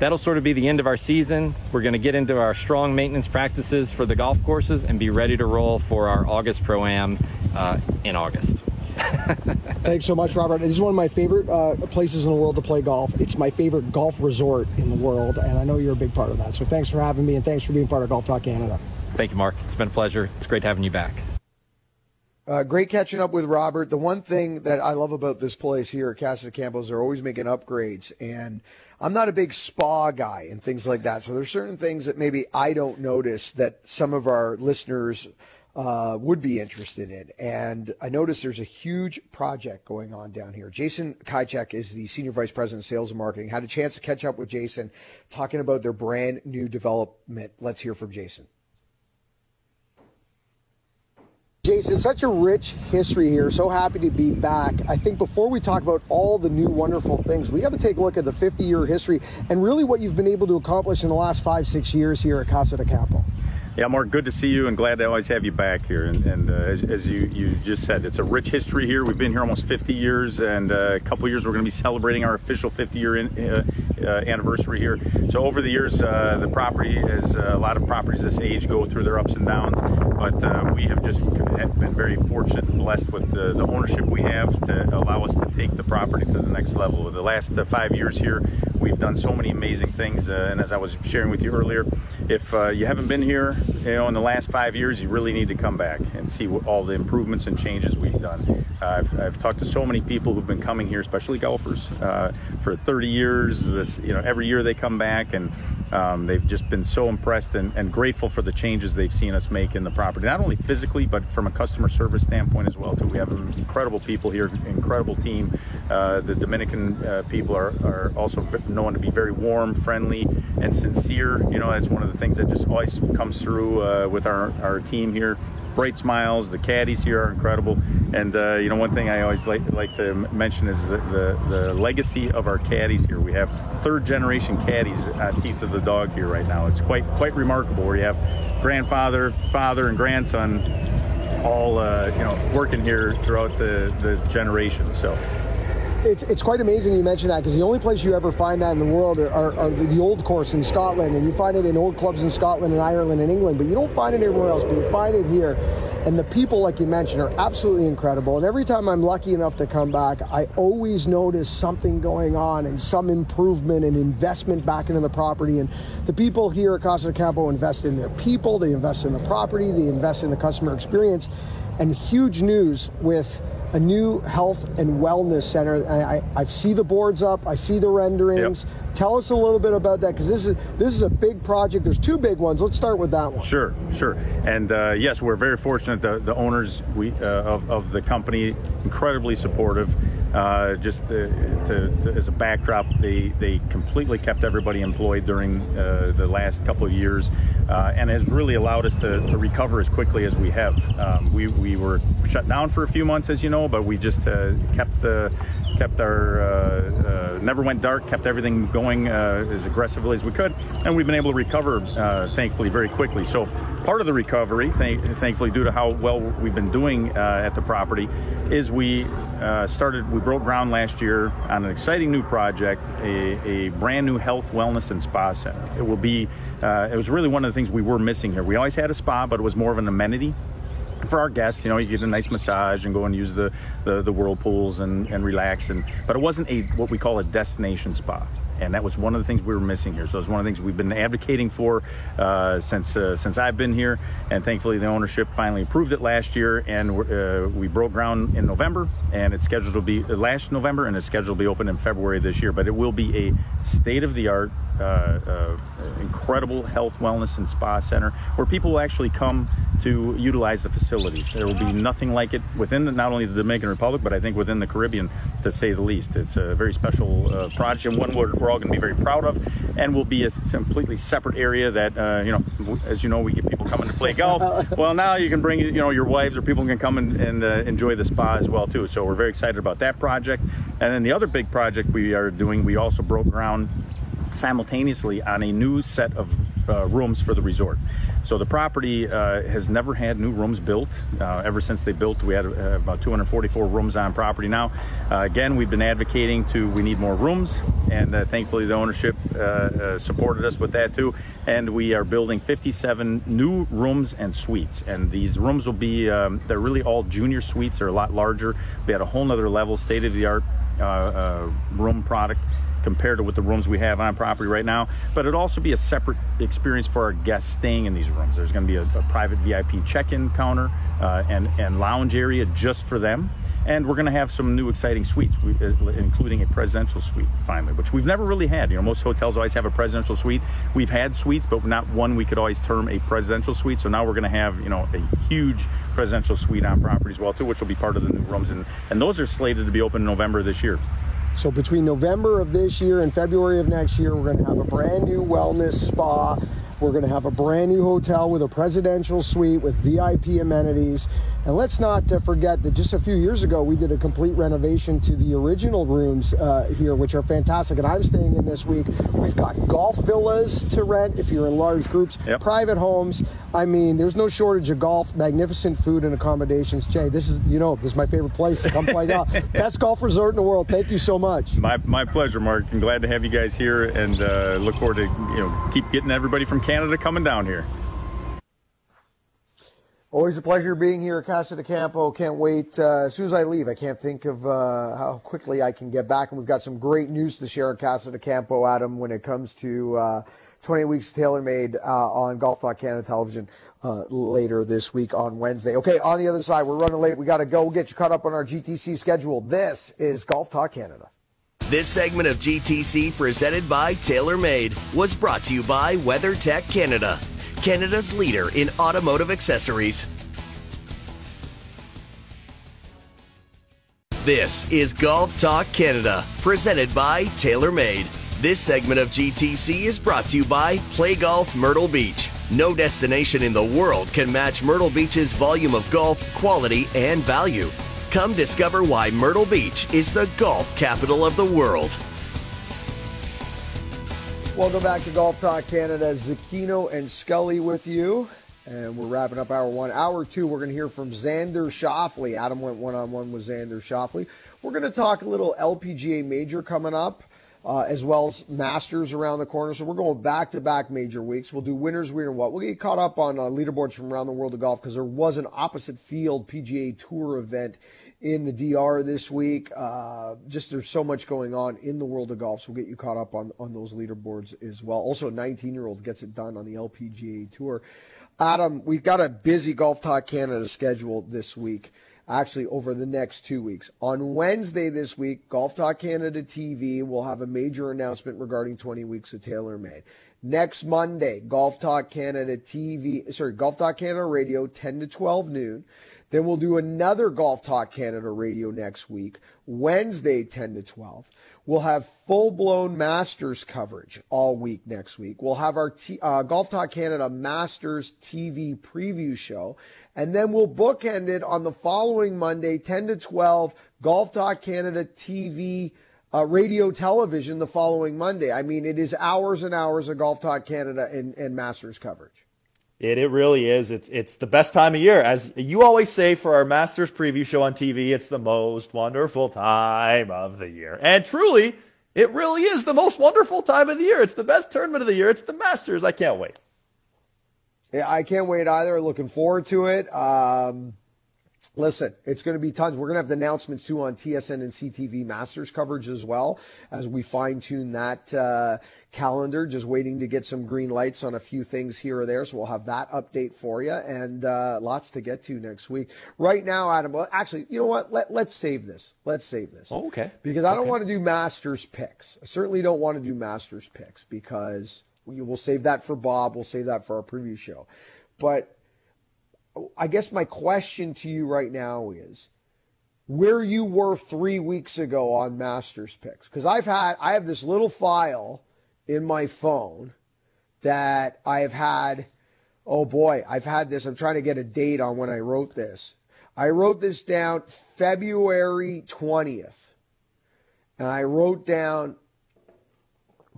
That'll sort of be the end of our season. We're going to get into our strong maintenance practices for the golf courses and be ready to roll for our August Pro Am uh, in August. Thanks so much, Robert. This is one of my favorite uh, places in the world to play golf. It's my favorite golf resort in the world, and I know you're a big part of that. So thanks for having me, and thanks for being part of Golf Talk Canada. Thank you, Mark. It's been a pleasure. It's great having you back. Uh, great catching up with Robert. The one thing that I love about this place here at Casa de Campo is they're always making upgrades, and I'm not a big spa guy and things like that. So there's certain things that maybe I don't notice that some of our listeners uh, would be interested in. And I noticed there's a huge project going on down here. Jason Kycek is the Senior Vice President of Sales and Marketing. Had a chance to catch up with Jason talking about their brand new development. Let's hear from Jason. Jason, such a rich history here. So happy to be back. I think before we talk about all the new wonderful things, we got to take a look at the 50 year history and really what you've been able to accomplish in the last five, six years here at Casa de Campo. Yeah, Mark, good to see you and glad to always have you back here. And, and uh, as, as you, you just said, it's a rich history here. We've been here almost 50 years, and uh, a couple years we're going to be celebrating our official 50 year in, uh, uh, anniversary here. So over the years, uh, the property, as a lot of properties this age go through their ups and downs, but we have just been very fortunate and blessed with the, the ownership we have to allow us to take the property to the next level. The last five years here, we've done so many amazing things, and as I was sharing with you earlier, if you haven't been here, you know, in the last five years, you really need to come back and see what, all the improvements and changes we've done. Uh, I've, I've, talked to so many people who've been coming here, especially golfers, uh, for 30 years. This, you know, every year they come back and um, they've just been so impressed and, and, grateful for the changes they've seen us make in the property, not only physically, but from a customer service standpoint as well. Too, we have incredible people here, incredible team. Uh, the Dominican uh, people are, are also known to be very warm, friendly, and sincere. You know, that's one of the things that just always comes through uh, with our, our team here bright smiles. The caddies here are incredible. And uh, you know, one thing I always like, like to mention is the, the, the legacy of our caddies here. We have third generation caddies at Teeth of the Dog here right now. It's quite quite remarkable. Where you have grandfather, father, and grandson all uh, you know working here throughout the the generations. So it's, it's quite amazing you mentioned that because the only place you ever find that in the world are, are, are the, old course in Scotland, and you find it in old clubs in Scotland and Ireland and England, but you don't find it anywhere else. But you find it here, and the people, like you mentioned, are absolutely incredible. And every time I'm lucky enough to come back, I always notice something going on and some improvement and investment back into the property. And the people here at Casa Campo invest in their people, they invest in the property, they invest in the customer experience, and huge news with a new health and wellness center. I, I, I see the boards up, I see the renderings. Yep. Tell us a little bit about that because this is this is a big project. There's two big ones. Let's start with that one. Sure, sure. And uh, yes, we're very fortunate. The, the owners we uh, of, of the company incredibly supportive. Uh, just to, to, to, as a backdrop, they, they completely kept everybody employed during uh, the last couple of years uh, and has really allowed us to, to, recover as quickly as we have. Um, we, we were shut down for a few months, as you know, but we just uh, kept the kept our uh, uh, never went dark, kept everything going uh, as aggressively as we could, and we've been able to recover, uh, thankfully, very quickly. So part of the recovery, th- thankfully, due to how well we've been doing uh, at the property, is we uh, started, we broke ground last year on an exciting new project, a, a brand new health, wellness, and spa center. It will be, it was really one of the things we were missing here. We always had a spa, but it was more of an amenity for our guests, you know, you get a nice massage and go and use the, the, the whirlpools and, and relax. And but it wasn't a what we call a destination spa, and that was one of the things we were missing here. So it's one of the things we've been advocating for uh, since uh, since I've been here, and thankfully the ownership finally approved it last year, and uh, we broke ground in November, and it's scheduled to be uh, last November, and it's scheduled to be open in February this year. But it will be a state of the art uh, uh, incredible health, wellness, and spa center where people will actually come to utilize the facilities. There will be nothing like it within the, not only the Dominican Republic, but I think within the Caribbean, to say the least. It's a very special uh, project and one we're, we're all going to be very proud of, and will be a completely separate area that, uh, you know, as you know, we get people coming to play golf. well, now you can bring, you know, your wives or people can come and, and uh, enjoy the spa as well, too. So we're very excited about that project. And then the other big project we are doing, we also broke ground simultaneously on a new set of uh, rooms for the resort. So the property uh, has never had new rooms built. Uh, ever since they built, we had uh, about 244 rooms on property now. Uh, again, we've been advocating to we need more rooms, and uh, thankfully the ownership supported us with that too. And we are building 57 new rooms and suites. And these rooms will be um, they're really all junior suites. They're a lot larger. We had a whole nother level, state of the art room product compared to what the rooms we have on property right now. But it'd also be a separate experience for our guests staying in these rooms. There's going to be a, a private VIP check-in counter uh, and and lounge area just for them. And we're going to have some new exciting suites, uh, including a presidential suite finally, which we've never really had. You know, most hotels always have a presidential suite. We've had suites, but not one we could always term a presidential suite. So now we're going to have, you know, a huge presidential suite on property as well too, which will be part of the new rooms. And, and those are slated to be open in November this year. So between November of this year and February of next year, we're going to have a brand new wellness spa. We're going to have a brand new hotel with a presidential suite with VIP amenities. And let's not uh, forget that just a few years ago, we did a complete renovation to the original rooms uh, here, which are fantastic. And I'm staying in this week. We've got golf villas to rent if you're in large groups, Yep. private homes. I mean, there's no shortage of golf, magnificent food and accommodations. Jay, this is, you know, this is my favorite place to come play golf. Best golf resort in the world. Thank you so much. My, my pleasure, Mark. I'm glad to have you guys here, and uh, look forward to you know keep getting everybody from Canada coming down here. Always a pleasure being here at Casa de Campo. Can't wait. Uh, as soon as I leave, I can't think of uh, how quickly I can get back. And we've got some great news to share at Casa de Campo, Adam, when it comes to uh, 28 Weeks TaylorMade uh, on Golf Talk Canada Television uh, later this week on Wednesday. Okay, on the other side, we're running late. We got to go get you caught up on our GTC schedule. This is Golf Talk Canada. This segment of GTC presented by TaylorMade was brought to you by WeatherTech Canada, Canada's leader in automotive accessories. This is Golf Talk Canada, presented by TaylorMade. This segment of GTC is brought to you by Play Golf Myrtle Beach. No destination in the world can match Myrtle Beach's volume of golf, quality, and value. Come discover why Myrtle Beach is the golf capital of the world. Welcome back to Golf Talk Canada. Zecchino and Scully with you. And we're wrapping up hour one. Hour two, we're going to hear from Xander Schauffele. Adam went one on one with Xander Schauffele. We're going to talk a little LPGA major coming up, uh, as well as Masters around the corner. So we're going back to back major weeks. We'll do winners, winner, what. We'll get caught up on uh, leaderboards from around the world of golf because there was an opposite field PGA Tour event in the DR this week. Uh, just there's so much going on in the world of golf, so we'll get you caught up on, on those leaderboards as well. Also, a 19 year old gets it done on the LPGA Tour. Adam, we've got a busy Golf Talk Canada schedule this week. Actually, over the next two weeks. On Wednesday this week, Golf Talk Canada TV will have a major announcement regarding 20 weeks of TaylorMade. Next Monday, Golf Talk Canada TV, sorry, Golf Talk Canada Radio, 10 to 12 noon. Then we'll do another Golf Talk Canada radio next week, Wednesday, 10 to 12. We'll have full blown Masters coverage all week next week. We'll have our T, uh, Golf Talk Canada Masters TV preview show. And then we'll bookend it on the following Monday, 10 to 12, Golf Talk Canada TV uh, radio television the following Monday. I mean, it is hours and hours of Golf Talk Canada and, and Masters coverage. It, it really is. It's it's the best time of year. As you always say for our Masters preview show on TV, it's the most wonderful time of the year. And truly, it really is the most wonderful time of the year. It's the best tournament of the year. It's the Masters. I can't wait. Yeah, I can't wait either. Looking forward to it. Um, listen, it's going to be tons. We're going to have the announcements too on TSN and CTV Masters coverage as well as we fine tune that uh, calendar. Just waiting to get some green lights on a few things here or there. So we'll have that update for you and uh, lots to get to next week. Right now, Adam. Well, actually, you know what? Let, let's save this. Let's save this. Oh, okay. Because I don't Okay. want to do Masters picks. I certainly don't want to do Masters picks because we will save that for Bob. We'll save that for our preview show. But I guess my question to you right now is where you were three weeks ago on Masters picks. Because I've had I have this little file in my phone that I have had oh boy, I've had this. I'm trying to get a date on when I wrote this. I wrote this down February 20th. And I wrote down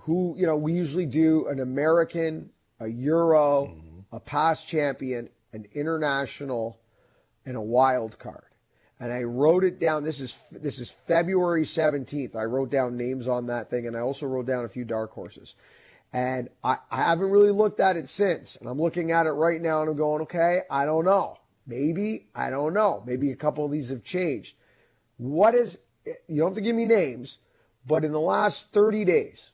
who, you know, we usually do an American, a Euro, mm-hmm. a past champion, an international, and a wild card. And I wrote it down. This is this is February 17th. I wrote down names on that thing, and I also wrote down a few dark horses. And I, I haven't really looked at it since. And I'm looking at it right now, and I'm going, okay, I don't know. Maybe I don't know. Maybe a couple of these have changed. What is? You don't have to give me names, but in the last 30 days,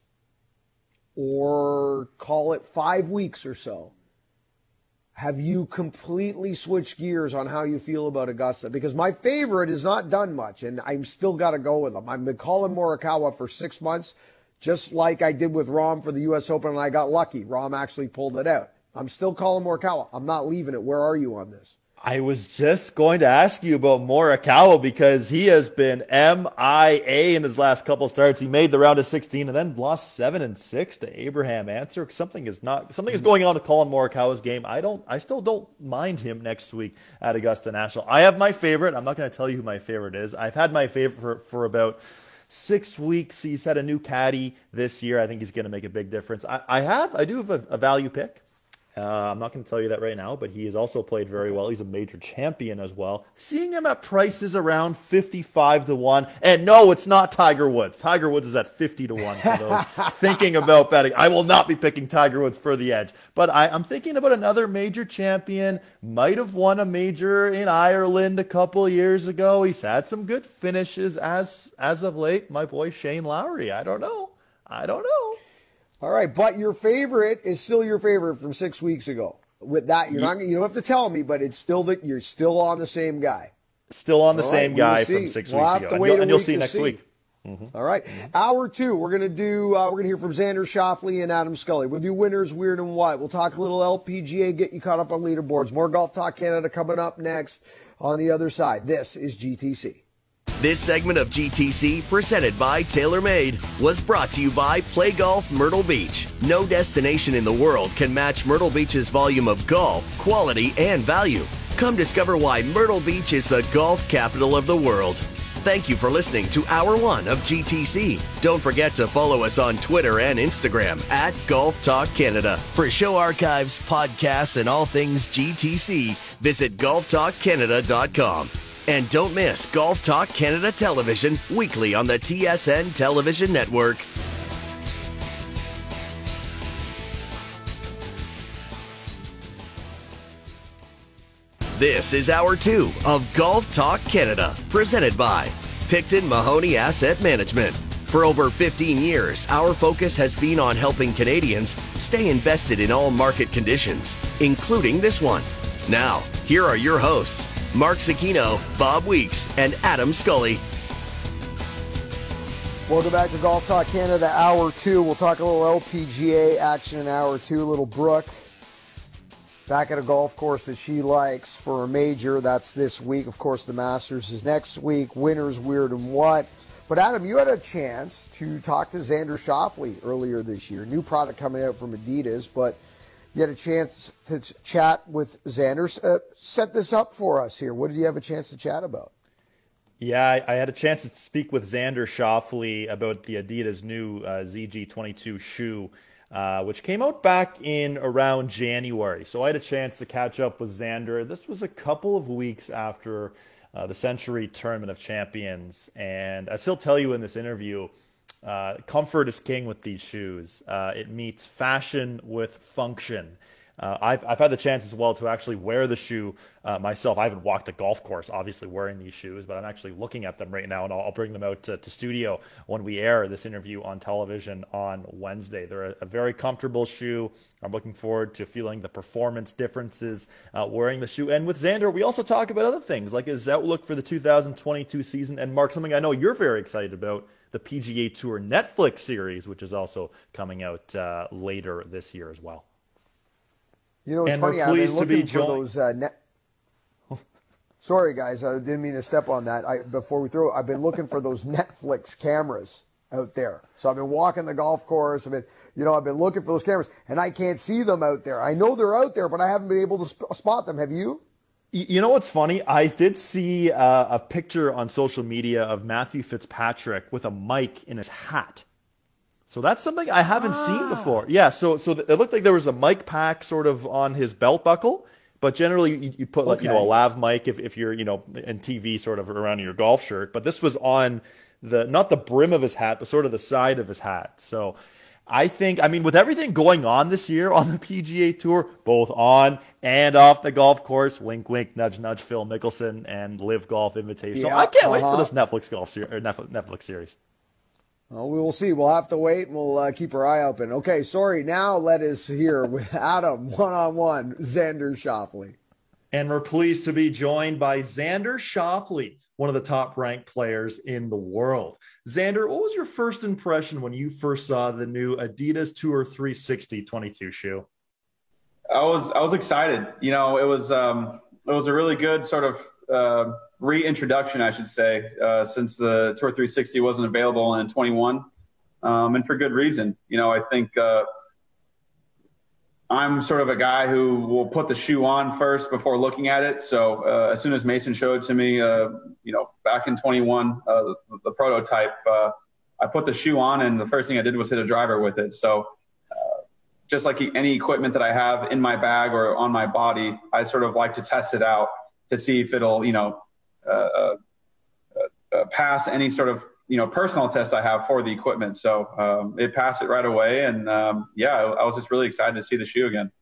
or call it five weeks or so, have you completely switched gears on how you feel about Augusta? Because my favorite has not done much, and I'm still got to go with them. I've been calling Morikawa for six months, just like I did with Rahm for the U.S. Open, and I got lucky. Rahm actually pulled it out. I'm still calling Morikawa. I'm not leaving it. Where are you on this? I was just going to ask you about Morikawa because he has been MIA in his last couple starts. He made the round of 16 and then lost seven and six to Abraham Ancer. Something is not something is going on to Collin Morikawa's game. I don't. I still don't mind him next week at Augusta National. I have my favorite. I'm not going to tell you who my favorite is. I've had my favorite for, for about six weeks. He's had a new caddy this year. I think he's going to make a big difference. I, I have. I do have a, a value pick. Uh, I'm not going to tell you that right now, but he has also played very well. He's a major champion as well. Seeing him at prices around 55 to 1. And no, it's not Tiger Woods. Tiger Woods is at 50 to 1 for those thinking about betting. I will not be picking Tiger Woods for the edge. But I, I'm thinking about another major champion. Might have won a major in Ireland a couple years ago. He's had some good finishes as as of late. My boy Shane Lowry. I don't know. I don't know. All right, but your favorite is still your favorite from six weeks ago. With that, you're not you don't have to tell me, but it's still that you're still on the same guy. Still on the All same right, guy from 6 we'll weeks ago, and you'll, and you'll see next see. week. Mm-hmm. All right. Hour two, we're gonna do. Uh, we're gonna hear from Xander Schauffele and Adam Scully. We'll do winners, weird and what. We'll talk a little LPGA, get you caught up on leaderboards. More golf talk Canada coming up next on the other side. This is GTC. This segment of GTC, presented by TaylorMade, was brought to you by Play Golf Myrtle Beach. No destination in the world can match Myrtle Beach's volume of golf, quality, and value. Come discover why Myrtle Beach is the golf capital of the world. Thank you for listening to Hour 1 of GTC. Don't forget to follow us on Twitter and Instagram at Golf Talk Canada. For show archives, podcasts, and all things GTC, visit golftalkcanada.com. And don't miss Golf Talk Canada Television weekly on the TSN Television Network. This is hour two of Golf Talk Canada, presented by Picton Mahoney Asset Management. For over 15 years, our focus has been on helping Canadians stay invested in all market conditions, including this one. Now, here are your hosts, Mark Zecchino, Bob Weeks, and Adam Scully. Welcome back to Golf Talk Canada, Hour 2. We'll talk a little LPGA action in Hour 2. Little Brooke back at a golf course that she likes for a major. That's this week. Of course, the Masters is next week. Winners, weird, and what. But Adam, you had a chance to talk to Xander Schauffele earlier this year. New product coming out from Adidas, but – you had a chance to chat with Xander. Uh, set this up for us here. What did you have a chance to chat about? Yeah, I, I had a chance to speak with Xander Schauffele about the Adidas new uh, ZG22 shoe, uh, which came out back in around January. So I had a chance to catch up with Xander. This was a couple of weeks after uh, the Sentry Tournament of Champions. And I he'll tell you in this interview, uh, comfort is king with these shoes. Uh, it meets fashion with function. Uh, I've, I've had the chance as well to actually wear the shoe uh, myself. I haven't walked a golf course, obviously, wearing these shoes, but I'm actually looking at them right now, and I'll, I'll bring them out to, to, studio when we air this interview on television on Wednesday. They're a, a very comfortable shoe. I'm looking forward to feeling the performance differences uh, wearing the shoe. And with Xander, we also talk about other things like his outlook for the 2022 season. And Mark, something I know you're very excited about the PGA Tour Netflix series, which is also coming out uh, later this year as well. You know, it's and funny. I've been looking for those. Uh, net- Sorry, guys, I didn't mean to step on that. I, before we throw, I've been looking for those Netflix cameras out there. So I've been walking the golf course. I've been, you know, I've been looking for those cameras, and I can't see them out there. I know they're out there, but I haven't been able to sp- spot them. Have you? You know what's funny? I did see uh, a picture on social media of Matthew Fitzpatrick with a mic in his hat. So that's something I haven't ah. seen before. Yeah, so so it looked like there was a mic pack sort of on his belt buckle, but generally you, you put like okay. you know a lav mic if, if you're you know in TV sort of around your golf shirt. But this was on the not the brim of his hat, but sort of the side of his hat. So I think, I mean, with everything going on this year on the PGA Tour, both on and off the golf course, wink, wink, nudge, nudge, Phil Mickelson and Live Golf Invitational. Yeah, I can't uh-huh. wait for uh-huh. this Netflix golf ser- or Netflix series. Well, we will see. We'll have to wait and we'll uh, keep our eye open. Okay, sorry. Now let us hear with Adam one on one, Xander Schauffele. And we're pleased to be joined by Xander Schauffele, one of the top ranked players in the world. Xander, what was your first impression when you first saw the new Adidas Tour 360 22 shoe? I was I was excited. You know, it was um, it was a really good sort of uh, reintroduction, I should say, uh, since the Tour 360 wasn't available in 21, um, and for good reason. You know, I think uh, I'm sort of a guy who will put the shoe on first before looking at it. So uh, as soon as Mason showed to me, uh, you know, back in 21, uh, the, the, prototype, uh, I put the shoe on, and the first thing I did was hit a driver with it. So uh, just like any equipment that I have in my bag or on my body, I sort of like to test it out to see if it'll, you know, uh, pass any sort of you know personal test I have for the equipment. So um, it passed it right away, and um, yeah, I, I, was just really excited to see the shoe again.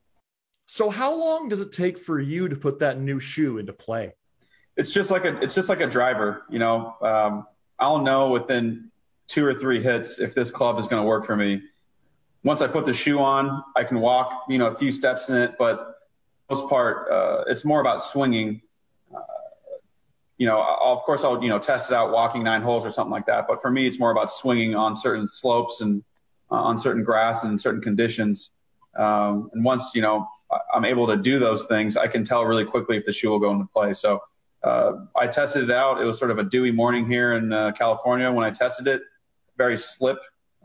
So how long does it take for you to put that new shoe into play? It's just like a it's just like a driver. You know, um, I'll know within two or three hits if this club is going to work for me. Once I put the shoe on, I can walk you know a few steps in it, but most part, uh, it's more about swinging you know, I'll, of course I'll, you know, test it out walking nine holes or something like that. But for me, it's more about swinging on certain slopes and uh, on certain grass and certain conditions. Um, and once, you know, I'm able to do those things, I can tell really quickly if the shoe will go into play. So, uh, I tested it out. It was sort of a dewy morning here in uh, California when I tested it. Very slip,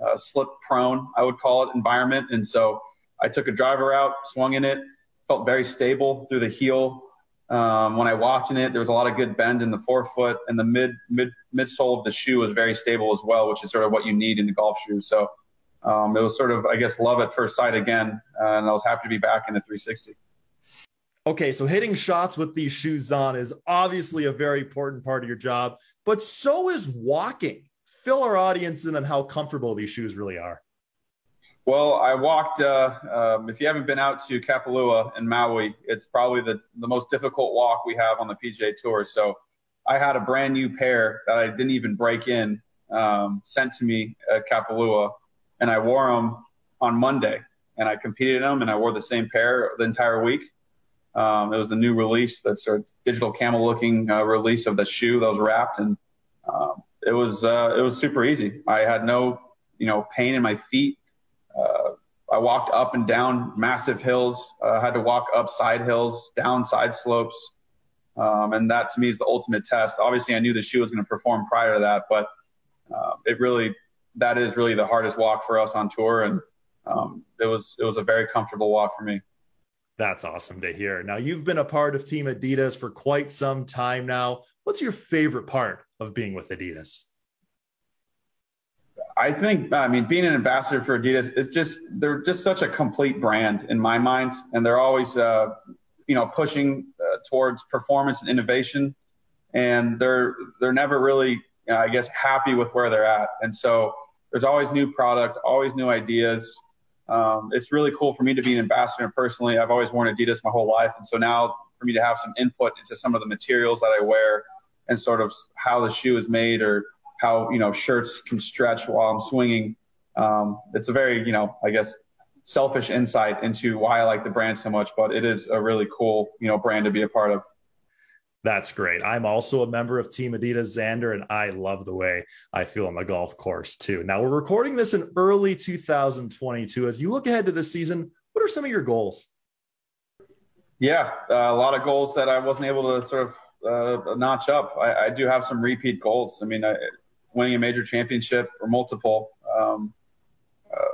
uh, slip prone, I would call it, environment. And so I took a driver out, swung in it, felt very stable through the heel, um, when I walked in it, there was a lot of good bend in the forefoot, and the mid mid midsole of the shoe was very stable as well, which is sort of what you need in the golf shoe. So um, it was sort of, I guess, love at first sight again, and I was happy to be back in the 360. Okay, so hitting shots with these shoes on is obviously a very important part of your job, but so is walking. Fill our audience in on how comfortable these shoes really are. Well, I walked. Uh, um, if you haven't been out to Kapalua in Maui, it's probably the the most difficult walk we have on the PGA Tour. So, I had a brand new pair that I didn't even break in um, sent to me at Kapalua, and I wore them on Monday, and I competed in them, and I wore the same pair the entire week. Um, it was the new release, that sort of digital camel looking uh, release of the shoe that was wrapped, and um, it was uh, it was super easy. I had no you know pain in my feet. Uh, I walked up and down massive hills. I uh, had to walk up side hills, down side slopes. Um, and that to me is the ultimate test. Obviously, I knew the shoe was going to perform prior to that, but uh, it really, that is really the hardest walk for us on tour. And um, it was, it was a very comfortable walk for me. That's awesome to hear. Now, you've been a part of Team Adidas for quite some time now. What's your favorite part of being with Adidas? I think, I mean, being an ambassador for Adidas, it's just, they're just such a complete brand in my mind. And they're always, uh, you know, pushing uh, towards performance and innovation. And they're, they're never really, know, I guess, happy with where they're at. And so there's always new product, always new ideas. Um, it's really cool for me to be an ambassador personally. I've always worn Adidas my whole life. And so now for me to have some input into some of the materials that I wear and sort of how the shoe is made or, how you know shirts can stretch while I'm swinging. Um, it's a very you know I guess selfish insight into why I like the brand so much, but it is a really cool you know brand to be a part of. That's great. I'm also a member of Team Adidas Xander, and I love the way I feel on the golf course too. Now we're recording this in early 2022. As you look ahead to this season, what are some of your goals? Yeah, uh, a lot of goals that I wasn't able to sort of uh, notch up. I, I, do have some repeat goals. I mean, I, winning a major championship or multiple, um,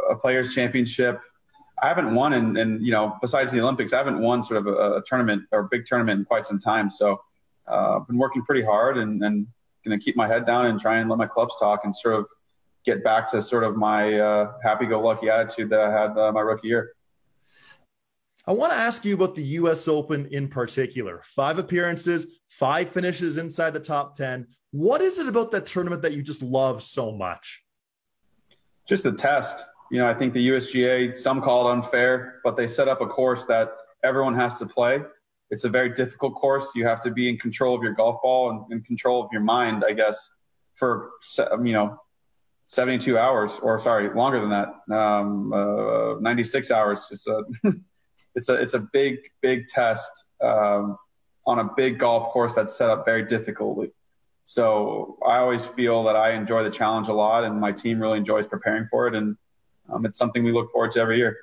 a players championship. I haven't won in, you know, besides the Olympics, I haven't won sort of a, a tournament or a big tournament in quite some time. So, uh, I've been working pretty hard and, and going to keep my head down and try and let my clubs talk and sort of get back to sort of my uh, happy-go-lucky attitude that I had uh, my rookie year. I want to ask you about the U.S. Open in particular. Five appearances, five finishes inside the top 10. What is it about that tournament that you just love so much? Just the test. You know, I think the USGA, some call it unfair, but they set up a course that everyone has to play. It's a very difficult course. You have to be in control of your golf ball and in control of your mind, I guess, for, you know, 72 hours or sorry, longer than that, um, uh, 96 hours. It's a, it's a, it's a big, big test, um, on a big golf course that's set up very difficultly. So I always feel that I enjoy the challenge a lot, and my team really enjoys preparing for it, and um, it's something we look forward to every year.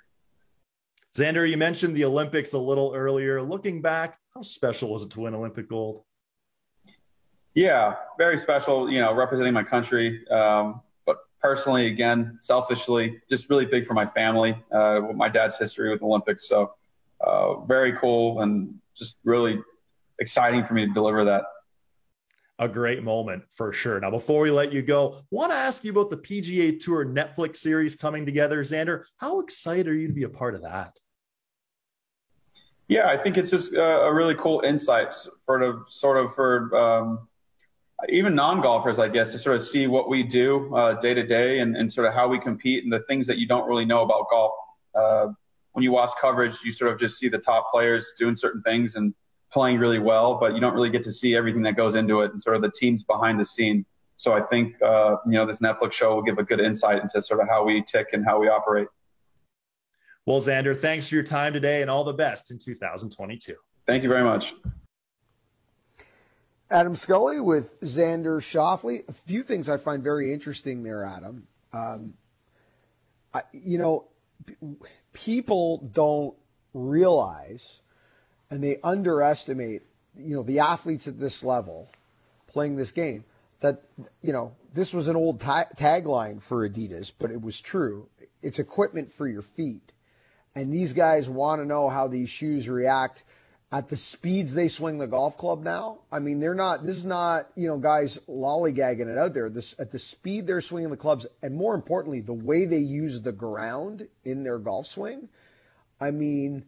Xander, you mentioned the Olympics a little earlier. Looking back, How special was it to win Olympic gold? Yeah, very special. You know, representing my country. Um, but personally, again, selfishly, just really big for my family. Uh, my dad's history with Olympics, so uh, very cool and just really exciting for me to deliver that. A great moment for sure. Now, before we let you go, want to ask you about the PGA Tour Netflix series coming together, Xander. How excited are you to be a part of that? Yeah, I think it's just a really cool insight for of sort of for um, even non-golfers, I guess, to sort of see what we do uh, day to day and, and, sort of how we compete and the things that you don't really know about golf. Uh, when you watch coverage, you sort of just see the top players doing certain things and playing really well, but you don't really get to see everything that goes into it and sort of the teams behind the scene. So I think uh, you know this Netflix show will give a good insight into sort of how we tick and how we operate. Well, Xander, thanks for your time today and all the best in 2022. Thank you very much. Adam Scully with Xander Schauffele. A few things I find very interesting there, Adam. Um, I, you know, people don't realize and they underestimate, you know, the athletes at this level playing this game. That you know, this was an old ta- tagline for Adidas, but it was true. It's equipment for your feet, and these guys want to know how these shoes react at the speeds they swing the golf club now. I mean, they're not. This is not you know guys lollygagging it out there. This at the speed they're swinging the clubs, and more importantly, the way they use the ground in their golf swing. I mean,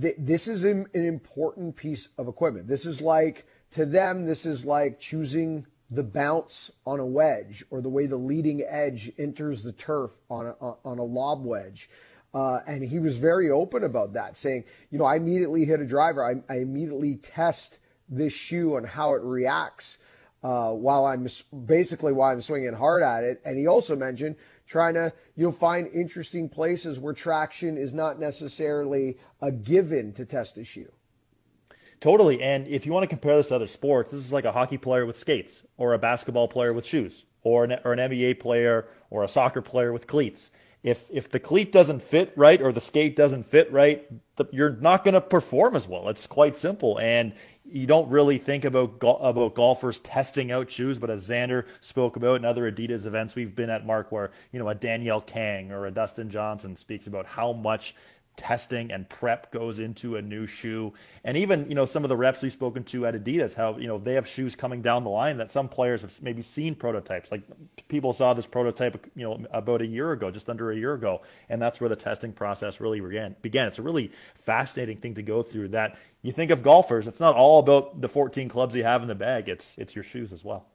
th- this is an, an important piece of equipment. This is like to them, this is like choosing the bounce on a wedge or the way the leading edge enters the turf on a, on a lob wedge. Uh, and he was very open about that, saying, you know, I immediately hit a driver. I, I immediately test this shoe and how it reacts uh, while I'm basically while I'm swinging hard at it. And he also mentioned trying to you know find interesting places where traction is not necessarily a given to test the shoe. Totally. And if you want to compare this to other sports, this is like a hockey player with skates, or a basketball player with shoes, or an, or an NBA player, or a soccer player with cleats if if the cleat doesn't fit right or the skate doesn't fit right, the, you're not going to perform as well. It's quite simple, and you don't really think about about golfers testing out shoes. But as Xander spoke about in other Adidas events we've been at, Mark, where you know a Danielle Kang or a Dustin Johnson speaks about how much testing and prep goes into a new shoe. And even, you know, some of the reps we've spoken to at Adidas, how, you know, they have shoes coming down the line that some players have maybe seen prototypes. Like people saw this prototype, you know, about a year ago, just under a year ago. And that's where the testing process really began. began. It's a really fascinating thing to go through that you think of golfers, it's not all about the 14 clubs you have in the bag. It's, it's your shoes as well.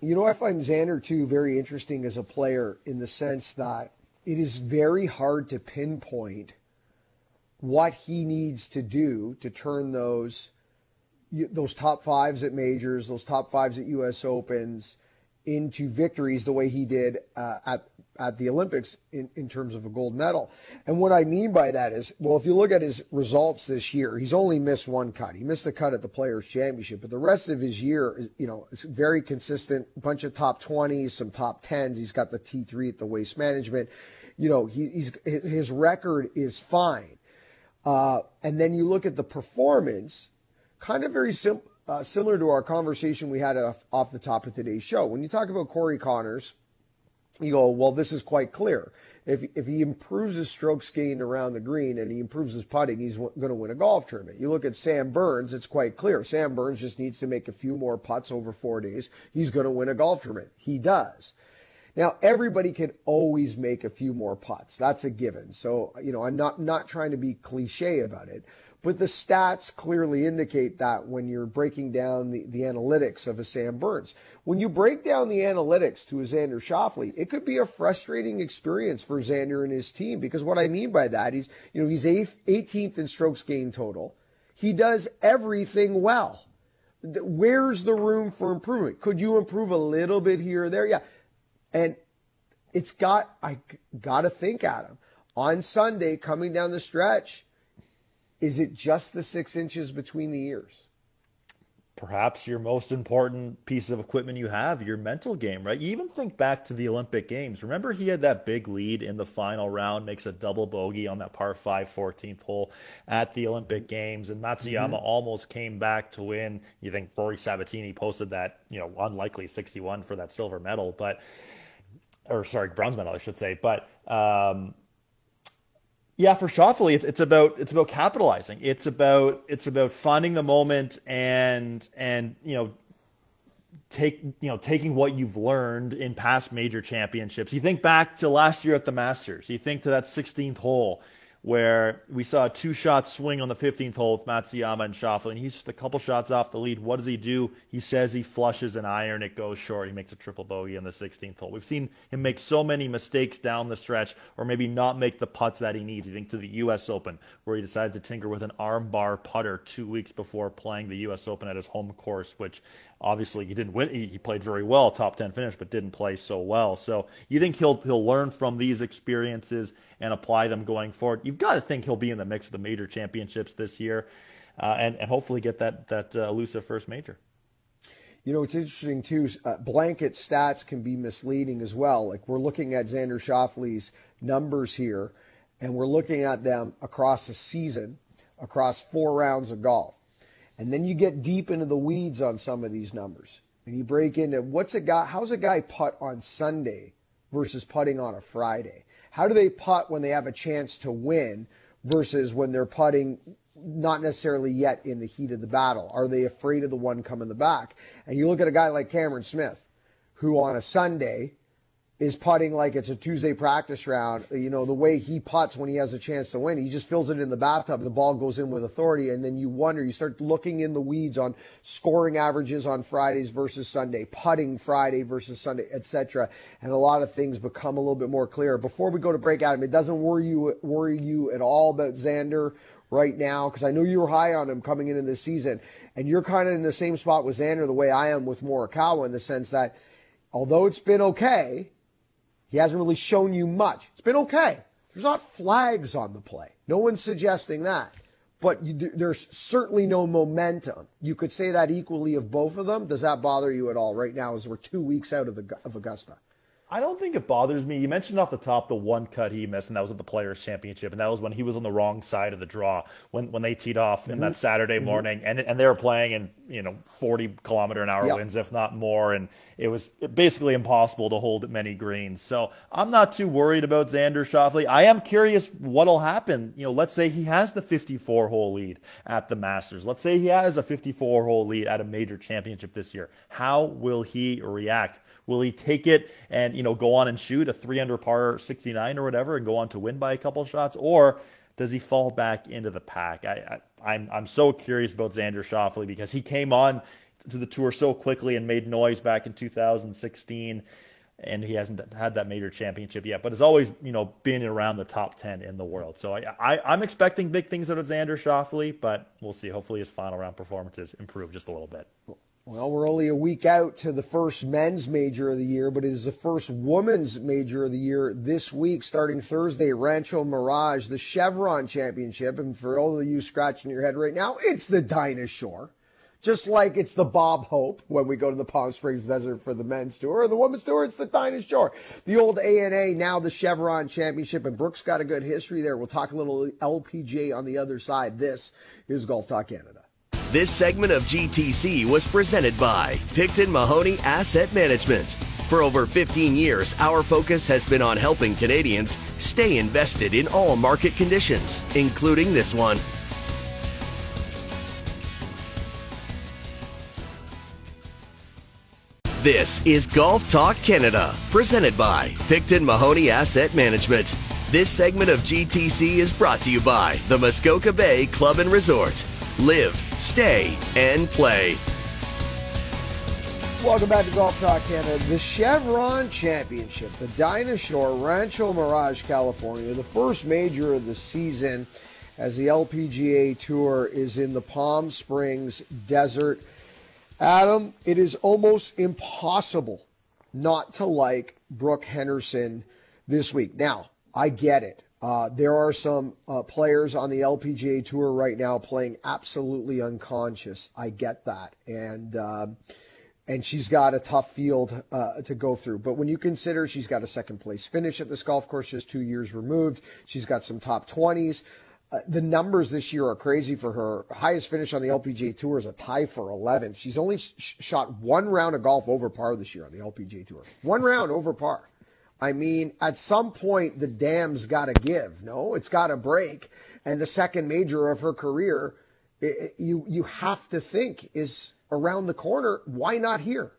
You know, I find Xander too very interesting as a player in the sense that it is very hard to pinpoint what he needs to do to turn those those top fives at majors, those top fives at U.S. Opens into victories the way he did uh, at at the Olympics in, in terms of a gold medal. And what I mean by that is, well, if you look at his results this year, he's only missed one cut. He missed the cut at the Players Championship, but the rest of his year is, you know, it's very consistent. Bunch of top 20s, some top 10s. He's got the T3 at the Waste Management. You know, he, he's his record is fine. Uh, and then you look at the performance, kind of very sim- uh, similar to our conversation we had off, off the top of today's show. When you talk about Corey Conners, you go, well, this is quite clear. If, if he improves his strokes gained around the green and he improves his putting, he's w- going to win a golf tournament. You look at Sam Burns, it's quite clear. Sam Burns just needs to make a few more putts over four days. He's going to win a golf tournament. He does. Now, everybody can always make a few more putts. That's a given. So, you know, I'm not, not trying to be cliche about it, but the stats clearly indicate that when you're breaking down the, the analytics of a Sam Burns. When you break down the analytics to a Xander Schauffele, it could be a frustrating experience for Xander and his team because what I mean by that, he's, you know, he's eighth, 18th in strokes gained total. He does everything well. Where's the room for improvement? Could you improve a little bit here or there? Yeah. And it's got, I got to think, Adam, on Sunday coming down the stretch, is it just the six inches between the ears? perhaps your most important piece of equipment you have, your mental game, right? You even think back to the Olympic Games. Remember, he had that big lead in the final round, makes a double bogey on that par 5 14th hole at the Olympic Games, and Matsuyama mm-hmm. almost came back to win. You think Rory Sabbatini posted that, you know, unlikely 61 for that silver medal, but, or sorry, bronze medal, I should say. But, um, yeah, for Schauffele, it's, it's about it's about capitalizing. It's about it's about finding the moment and and you know take you know taking what you've learned in past major championships. You think back to last year at the Masters. You think to that 16th hole where we saw a two shot swing on the 15th hole with Matsuyama and Schauffele, and he's just a couple shots off the lead. What does he do? He says he flushes an iron, it goes short. He makes a triple bogey on the 16th hole. We've seen him make so many mistakes down the stretch, or maybe not make the putts that he needs. You think to the U.S. Open, where he decided to tinker with an armbar putter two weeks before playing the U.S. Open at his home course, which obviously he didn't win. He played very well, top 10 finish, but didn't play so well. So you think he'll he'll learn from these experiences and apply them going forward? You've got to think he'll be in the mix of the major championships this year, uh, and and hopefully get that that uh, elusive first major. You know, it's interesting too. Uh, blanket stats can be misleading as well. Like we're looking at Xander Schauffele's numbers here, and we're looking at them across a season, across four rounds of golf. And then you get deep into the weeds on some of these numbers. And you break into what's a guy, how's a guy putt on Sunday versus putting on a Friday? How do they putt when they have a chance to win versus when they're putting not necessarily yet in the heat of the battle? Are they afraid of the one coming the back? And you look at a guy like Cameron Smith, who on a Sunday is putting like it's a Tuesday practice round. You know, the way he puts when he has a chance to win, he just fills it in the bathtub. The ball goes in with authority. And then you wonder, you start looking in the weeds on scoring averages on Fridays versus Sunday, putting Friday versus Sunday, etc. And a lot of things become a little bit more clear. Before we go to break, Adam, it doesn't worry you, worry you at all about Xander right now? Because I know you were high on him coming into this season. And you're kind of in the same spot with Xander the way I am with Morikawa in the sense that although it's been okay, he hasn't really shown you much. It's been okay. There's not flags on the play. No one's suggesting that. But you, there's certainly no momentum. You could say that equally of both of them. Does that bother you at all right now as we're two weeks out of, the, of Augusta? I don't think it bothers me. You mentioned off the top the one cut he missed, and that was at the Players Championship, and that was when he was on the wrong side of the draw when when they teed off mm-hmm. in that Saturday mm-hmm. morning, and and they were playing in you know 40 kilometer an hour yep. winds, if not more, and it was basically impossible to hold many greens. So I'm not too worried about Xander Schauffele. I am curious what'll happen. You know, let's say he has the 54 hole lead at the Masters. Let's say he has a 54 hole lead at a major championship this year. How will he react? Will he take it and you know go on and shoot a three under par 69 or whatever and go on to win by a couple shots, or does he fall back into the pack? I, I I'm I'm so curious about Xander Schauffele because he came on to the tour so quickly and made noise back in 2016 and he hasn't had that major championship yet, but has always, you know, been around the top 10 in the world. So I, I, am expecting big things out of Xander Schauffele, but we'll see. Hopefully his final round performances improve just a little bit. Well, we're only a week out to the first men's major of the year, but it is the first women's major of the year this week, starting Thursday, Rancho Mirage, the Chevron Championship. And for all of you scratching your head right now, it's the Dinah Shore. Just like it's the Bob Hope when we go to the Palm Springs Desert for the men's tour, or the women's tour, it's the Dinah Shore. The old ANA, now the Chevron Championship, and Brooks got a good history there. We'll talk a little LPGA on the other side. This is Golf Talk Canada. This segment of GTC was presented by Picton Mahoney Asset Management. For over 15 years, our focus has been on helping Canadians stay invested in all market conditions, including this one. This is Golf Talk Canada, presented by Picton Mahoney Asset Management. This segment of GTC is brought to you by the Muskoka Bay Club and Resort live, stay, and play. Welcome back to Golf Talk Canada. The Chevron Championship, the Dinah Shore Rancho Mirage, California, the first major of the season as the LPGA Tour is in the Palm Springs Desert. Adam, it is almost impossible not to like Brooke Henderson this week. Now, I get it. Uh, there are some uh, players on the LPGA tour right now playing absolutely unconscious. I get that, and uh, and she's got a tough field uh, to go through. But when you consider she's got a second place finish at this golf course just two years removed, she's got some top twenties. Uh, the numbers this year are crazy for her. Highest finish on the LPGA Tour is a tie for 11th. She's only sh- shot one round of golf over par this year on the LPGA Tour. One round over par. I mean, at some point, the dam's got to give. No, it's got to break. And the second major of her career, it, you you have to think is around the corner. Why not here?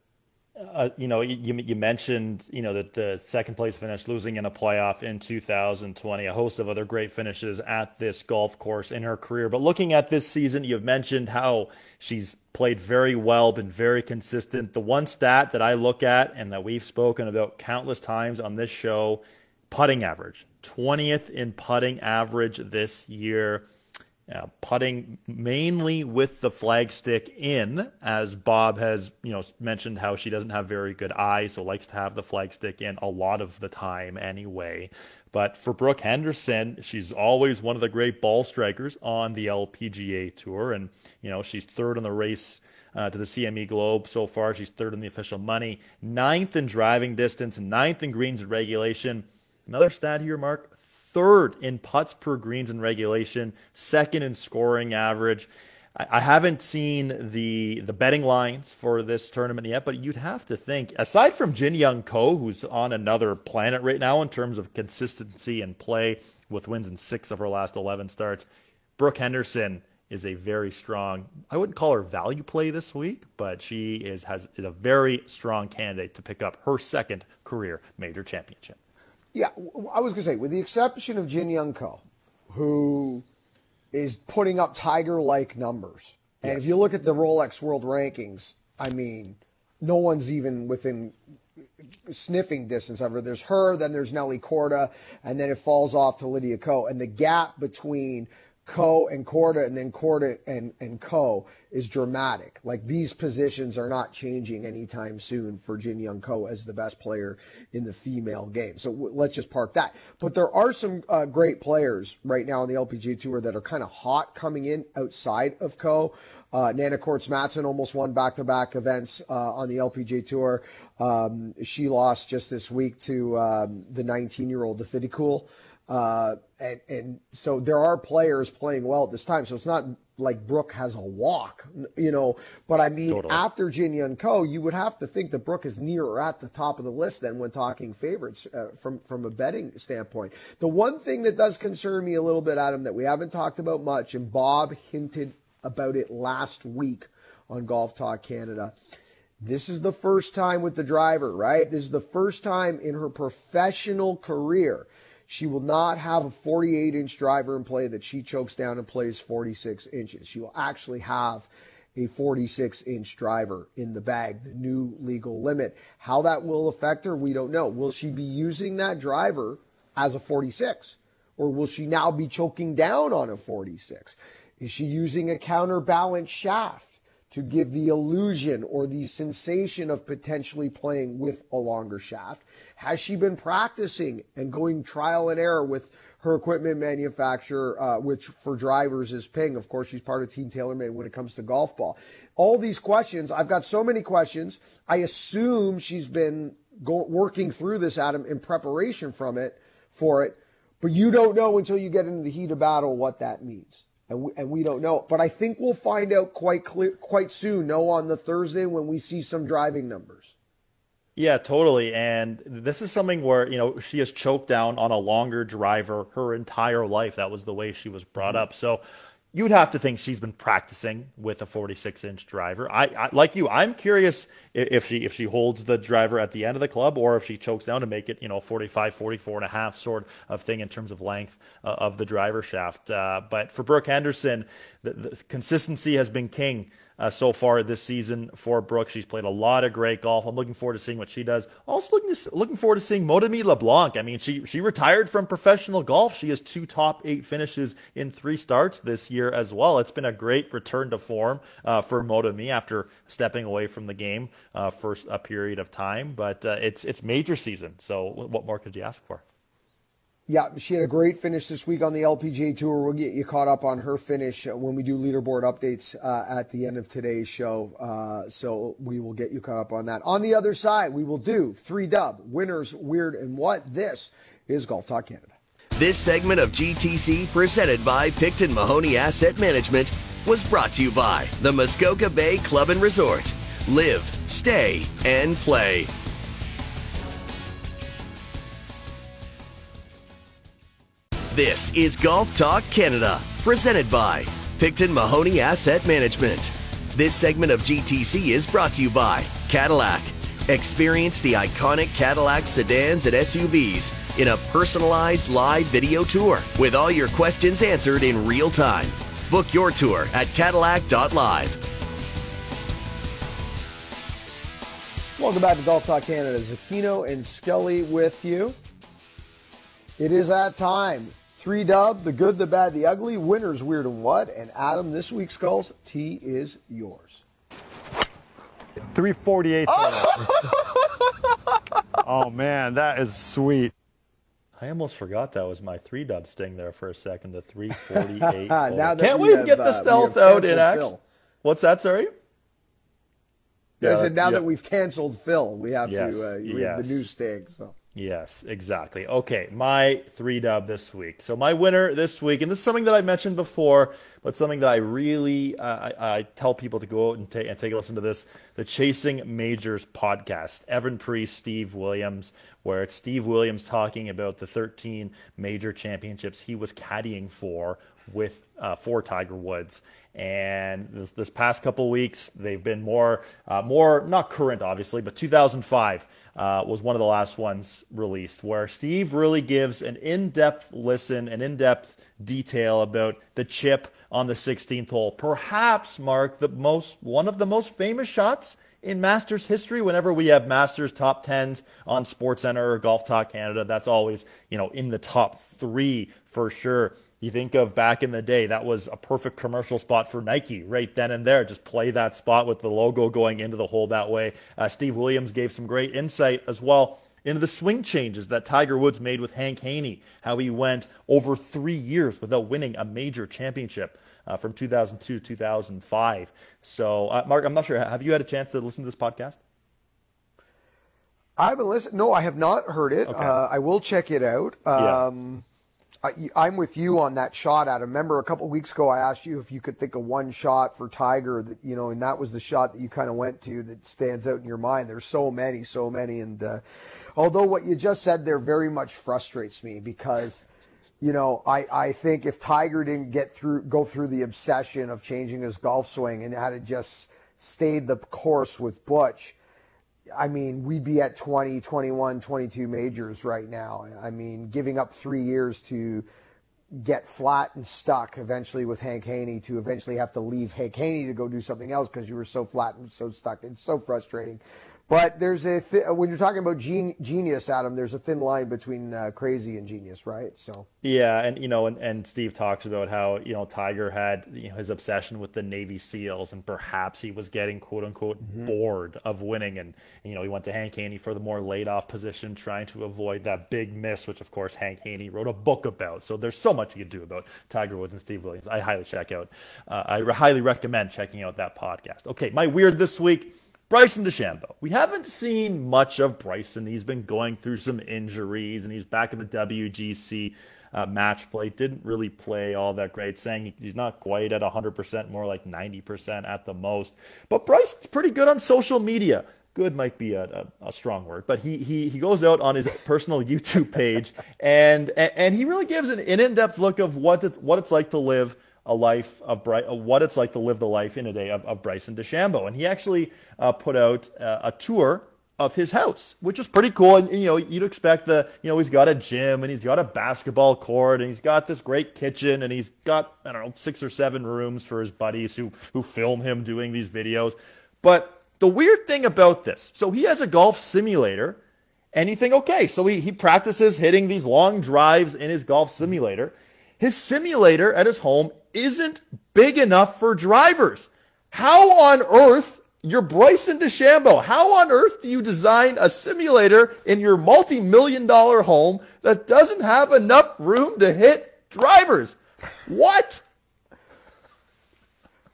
Uh, you know, you, you mentioned, you know, that the second place finish losing in a playoff in 2020, a host of other great finishes at this golf course in her career. But looking at this season, you've mentioned how she's played very well, been very consistent. The one stat that I look at and that we've spoken about countless times on this show putting average, 20th in putting average this year. Uh, putting mainly with the flagstick in, as Bob has you know mentioned how she doesn't have very good eyes, so likes to have the flagstick in a lot of the time anyway. But for Brooke Henderson, she's always one of the great ball strikers on the LPGA tour, and you know she's third in the race. Uh, to the CME Globe so far. She's third in the official money, ninth in driving distance, ninth in greens regulation. Another stat here, Mark third in putts per greens in regulation, second in scoring average. I haven't seen the the betting lines for this tournament yet, but you'd have to think, aside from Jin Young Ko, who's on another planet right now in terms of consistency and play, with wins in six of her last eleven starts, Brooke Henderson is a very strong. I wouldn't call her value play this week, but she is has is a very strong candidate to pick up her second career major championship. Yeah, I was going to say, with the exception of Jin Young Ko, who is putting up Tiger like numbers. And yes. if you look at the Rolex World Rankings, I mean, no one's even within sniffing distance of her. There's her, then there's Nelly Korda, and then it falls off to Lydia Ko. And the gap between Ko and Korda and then Korda and, and Ko is dramatic. Like these positions are not changing anytime soon for Jin Young Ko as the best player in the female game. So w- let's just park that. But there are some uh, great players right now on the LPGA Tour that are kind of hot coming in outside of Ko. Uh, Nanna Koerstz Madsen almost won back to back events uh, on the LPGA Tour. Um, she lost just this week to um, the 19 year old, the Thitikul. Uh, and, and so there are players playing well at this time. So it's not like Brooke has a walk, you know. But I mean, totally. after Jin Young Ko, you would have to think that Brooke is near or at the top of the list then when talking favorites uh, from from a betting standpoint. The one thing that does concern me a little bit, Adam, that we haven't talked about much, and Bob hinted about it last week on Golf Talk Canada. This is the first time with the driver, right? This is the first time in her professional career she will not have a 48 inch driver in play that she chokes down and plays 46 inches. She will actually have a 46 inch driver in the bag, the new legal limit. How that will affect her, we don't know. Will she be using that driver as a 46? Or will she now be choking down on a 46? Is she using a counterbalance shaft to give the illusion or the sensation of potentially playing with a longer shaft? Has she been practicing and going trial and error with her equipment manufacturer, uh, which for drivers is Ping? Of course, she's part of Team TaylorMade when it comes to golf ball. All these questions, I've got so many questions. I assume she's been go- working through this, Adam, in preparation from it for it, but you don't know until you get into the heat of battle what that means. And we, and we don't know. But I think we'll find out quite clear, quite soon. No, on the Thursday when we see some driving numbers. Yeah, totally. And this is something where, you know, she has choked down on a longer driver her entire life. That was the way she was brought mm-hmm. up. So you would have to think she's been practicing with a 46 inch driver. I, I, like you. I'm curious if she if she holds the driver at the end of the club or if she chokes down to make it you know 45, 44 and a half sort of thing in terms of length uh, of the driver shaft. Uh, but for Brooke Henderson, the, the consistency has been king uh, so far this season for Brooke. She's played a lot of great golf. I'm looking forward to seeing what she does. Also looking to, looking forward to seeing Maude-Aimee LeBlanc. I mean, she she retired from professional golf. She has two top eight finishes in three starts this year as well. It's been a great return to form uh, for Maude-Aimee after stepping away from the game uh, for a period of time. But uh, it's it's major season. So what more could you ask for? Yeah, she had a great finish this week on the LPGA Tour. We'll get you caught up on her finish when we do leaderboard updates uh, at the end of today's show. Uh, so we will get you caught up on that. On the other side, we will do three dub winners, weird, and what. This is Golf Talk Canada. This segment of GTC, presented by Picton Mahoney Asset Management, was brought to you by the Muskoka Bay Club and Resort. Live, stay, and play. This is Golf Talk Canada, presented by Picton Mahoney Asset Management. This segment of GTC is brought to you by Cadillac. Experience the iconic Cadillac sedans and SUVs in a personalized live video tour with all your questions answered in real time. Book your tour at Cadillac.live. Welcome back to Golf Talk Canada. Zecchino and Scully with you. It is that time. Three dub, the good, the bad, the ugly, winners, weird, and what. And Adam, this week's Skulls, T is yours. 348. oh man, that is sweet. I almost forgot that was my three dub sting there for a second. The 348. now that Can't we wait have, get uh, the stealth have out in canceled action. Phil. What's that? Sorry. I said now yeah. that we've canceled Phil, we have Yes, to uh, we have the new sting. So Yes, exactly. Okay, my three dub this week. So my winner this week, and this is something that I mentioned before, but something that I really uh, I, I tell people to go out and, ta- and take a listen to this: the Chasing Majors podcast. Evin Priest, Steve Williams, where it's Steve Williams talking about the 13 major championships he was caddying for with uh, for Tiger Woods. And this, this past couple weeks, they've been more, uh, more not current, obviously, but 2005 uh, was one of the last ones released, where Steve really gives an in-depth listen, an in-depth detail about the chip on the 16th hole. Perhaps, Mark, the most one of the most famous shots in Masters history. Whenever we have Masters top tens on SportsCenter or Golf Talk Canada, that's always you know in the top three for sure. You think of back in the day, that was a perfect commercial spot for Nike right then and there. Just play that spot with the logo going into the hole that way. Uh, Steve Williams gave some great insight as well into the swing changes that Tiger Woods made with Hank Haney, how he went over three years without winning a major championship. Uh, from 2002 to 2005. So, uh, Mark, I'm not sure. Have you had a chance to listen to this podcast? I haven't listened. No, I have not heard it. Okay. Uh, I will check it out. Yeah. Um, I, I'm with you on that shot, Adam. Remember a couple weeks ago, I asked you if you could think of one shot for Tiger that you know, and that was the shot that you kind of went to that stands out in your mind. There's so many, so many, and uh, although what you just said there very much frustrates me because you know, I, I think if Tiger didn't get through, go through the obsession of changing his golf swing and had it just stayed the course with Butch, I mean, we'd be at 20, 21, 22 majors right now. I mean, giving up three years to get flat and stuck eventually with Hank Haney to eventually have to leave Hank Haney to go do something else because you were so flat and so stuck. It's so frustrating. But there's a th- when you're talking about gen- genius, Adam. There's a thin line between uh, crazy and genius, right? So Yeah, and you know, and, and Steve talks about how you know Tiger had you know, his obsession with the Navy SEALs, and perhaps he was getting quote unquote bored of winning, and you know he went to Hank Haney for the more laid off position, trying to avoid that big miss, which of course Hank Haney wrote a book about. So there's so much you could do about Tiger Woods and Steve Williams. I highly check out. Uh, I highly recommend checking out that podcast. Okay, my weird this week. Bryson DeChambeau. We haven't seen much of Bryson. He's been going through some injuries, and he's back in the WGC uh, match play. Didn't really play all that great, saying he's not quite at 100%, more like 90% at the most. But Bryson's pretty good on social media. Good might be a, a, a strong word, but he, he he goes out on his personal YouTube page and and, and he really gives an, in-depth look of what it, what it's like to live a life of Bry- uh, what it's like to live the life in a day of, of Bryson DeChambeau. And he actually uh, put out uh, a tour of his house, which was pretty cool. And, you know, you'd expect the, you know, he's got a gym and he's got a basketball court and he's got this great kitchen and he's got, I don't know, six or seven rooms for his buddies who, who film him doing these videos. But the weird thing about this, so he has a golf simulator and you think, okay, so he, he practices hitting these long drives in his golf simulator. His simulator at his home isn't big enough for drivers. How on earth You're Bryson DeChambeau. How on earth do you design a simulator in your multi million dollar home that doesn't have enough room to hit drivers? What?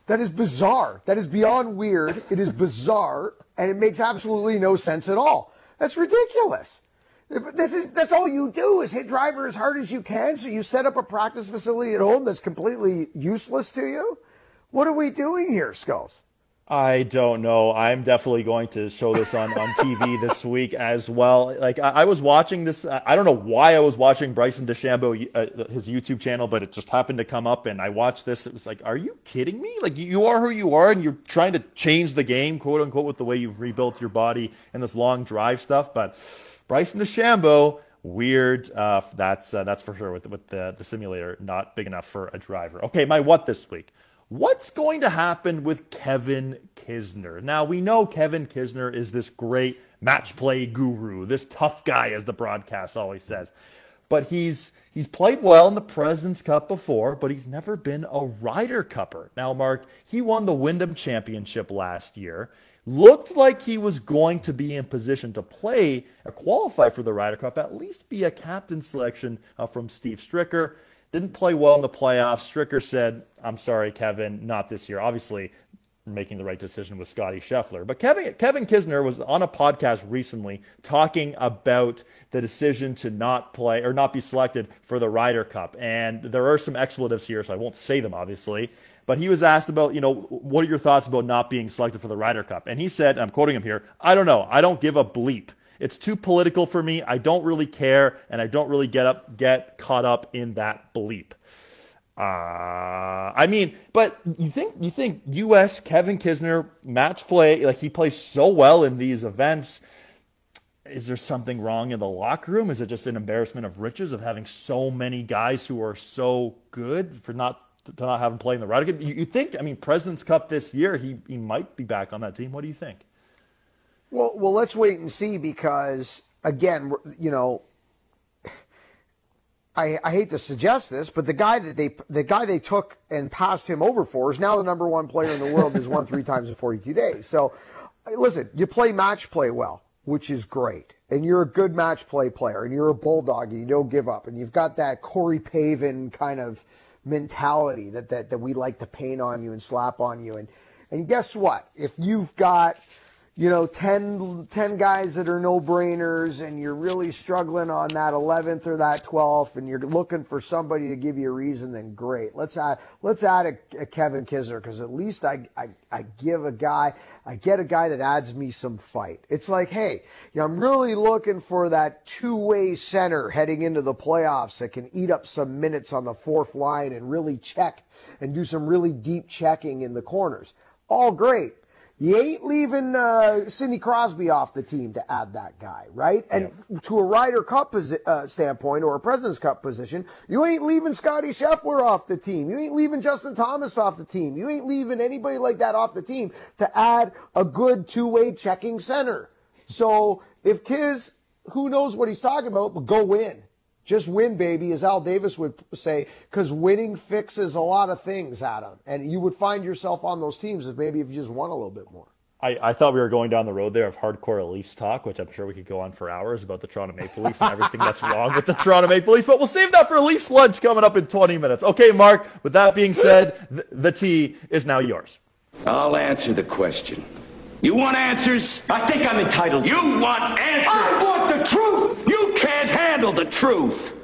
That is bizarre. That is beyond weird. It is bizarre, and it makes absolutely no sense at all. That's ridiculous. This is, that's all you do is hit driver as hard as you can. So you set up a practice facility at home that's completely useless to you. What are we doing here, Skulls? I don't know. I'm definitely going to show this on, on TV this week as well. Like I, I, was watching this. I don't know why I was watching Bryson DeChambeau uh, his YouTube channel, but it just happened to come up, and I watched this. It was like, are you kidding me? Like you are who you are, and you're trying to change the game, quote unquote, with the way you've rebuilt your body and this long drive stuff. But Bryson DeChambeau, weird. Uh, that's uh, that's for sure with with the the simulator not big enough for a driver. Okay, my what this week. What's going to happen with Kevin Kisner? Now, we know Kevin Kisner is this great match play guru, this tough guy, as the broadcast always says. But he's he's played well in the President's Cup before, but he's never been a Ryder Cupper. Now, Mark, he won the Wyndham Championship last year. Looked like he was going to be in position to play or qualify for the Ryder Cup, at least be a captain selection uh, from Steve Stricker. Didn't play well in the playoffs. Stricker said, I'm sorry, Kevin, not this year. Obviously, making the right decision with Scotty Scheffler. But Kevin, Kevin Kisner was on a podcast recently talking about the decision to not play or not be selected for the Ryder Cup. And there are some expletives here, so I won't say them, obviously. But he was asked about, you know, what are your thoughts about not being selected for the Ryder Cup? And he said, I'm quoting him here, I don't know. I don't give a bleep. It's too political for me. I don't really care, and I don't really get up get caught up in that bleep. Uh, I mean, but you think you think U.S. Kevin Kisner match play like he plays so well in these events. Is there something wrong in the locker room? Is it just an embarrassment of riches of having so many guys who are so good for not to not have him play in the Ryder Cup? You, you think? I mean, Presidents Cup this year, he he might be back on that team. What do you think? Well, well, let's wait and see because again, you know, I, I, hate to suggest this, but the guy that they the guy they took and passed him over for is now the number one player in the world. has won three times in 42 days. So, listen, you play match play well, which is great, and you're a good match play player, and you're a bulldog, and you don't give up, and you've got that Corey Pavin kind of mentality that that that we like to paint on you and slap on you, and and guess what? If you've got you know 10, 10 guys that are no brainers and you're really struggling on that 11th or that 12th and you're looking for somebody to give you a reason then great. Let's add let's add a, a kevin kisner because at least I, I, I give a guy i get a guy that adds me some fight. It's like hey you know, i'm really looking for that two-way center heading into the playoffs that can eat up some minutes on the fourth line and really check and do some really deep checking in the corners. All great you ain't leaving uh, Sidney Crosby off the team to add that guy, right? And yep. to a Ryder Cup posi- uh, standpoint or a President's Cup position, you ain't leaving Scotty Scheffler off the team. You ain't leaving Justin Thomas off the team. You ain't leaving anybody like that off the team to add a good two-way checking center. So if Kiz, who knows what he's talking about, but go win. Just win, baby, as Al Davis would say, because winning fixes a lot of things, Adam. And you would find yourself on those teams if maybe if you just won a little bit more. I, I thought we were going down the road there of hardcore Leafs talk, which I'm sure we could go on for hours about the Toronto Maple Leafs and everything that's wrong with the Toronto Maple Leafs. But we'll save that for Leafs lunch coming up in 20 minutes. Okay, Mark, with that being said, the, the tea is now yours. I'll answer the question. You want answers? I think I'm entitled. You want answers? I want the truth! You can't handle the truth!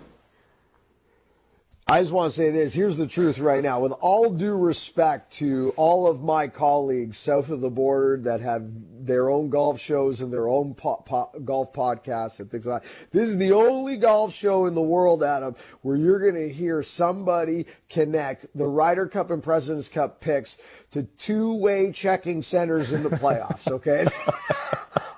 I just want to say this. Here's the truth right now. With all due respect to all of my colleagues south of the border that have their own golf shows and their own po- po- golf podcasts and things like that, this is the only golf show in the world, Adam, where you're going to hear somebody connect the Ryder Cup and President's Cup picks to two-way checking centers in the playoffs. Okay,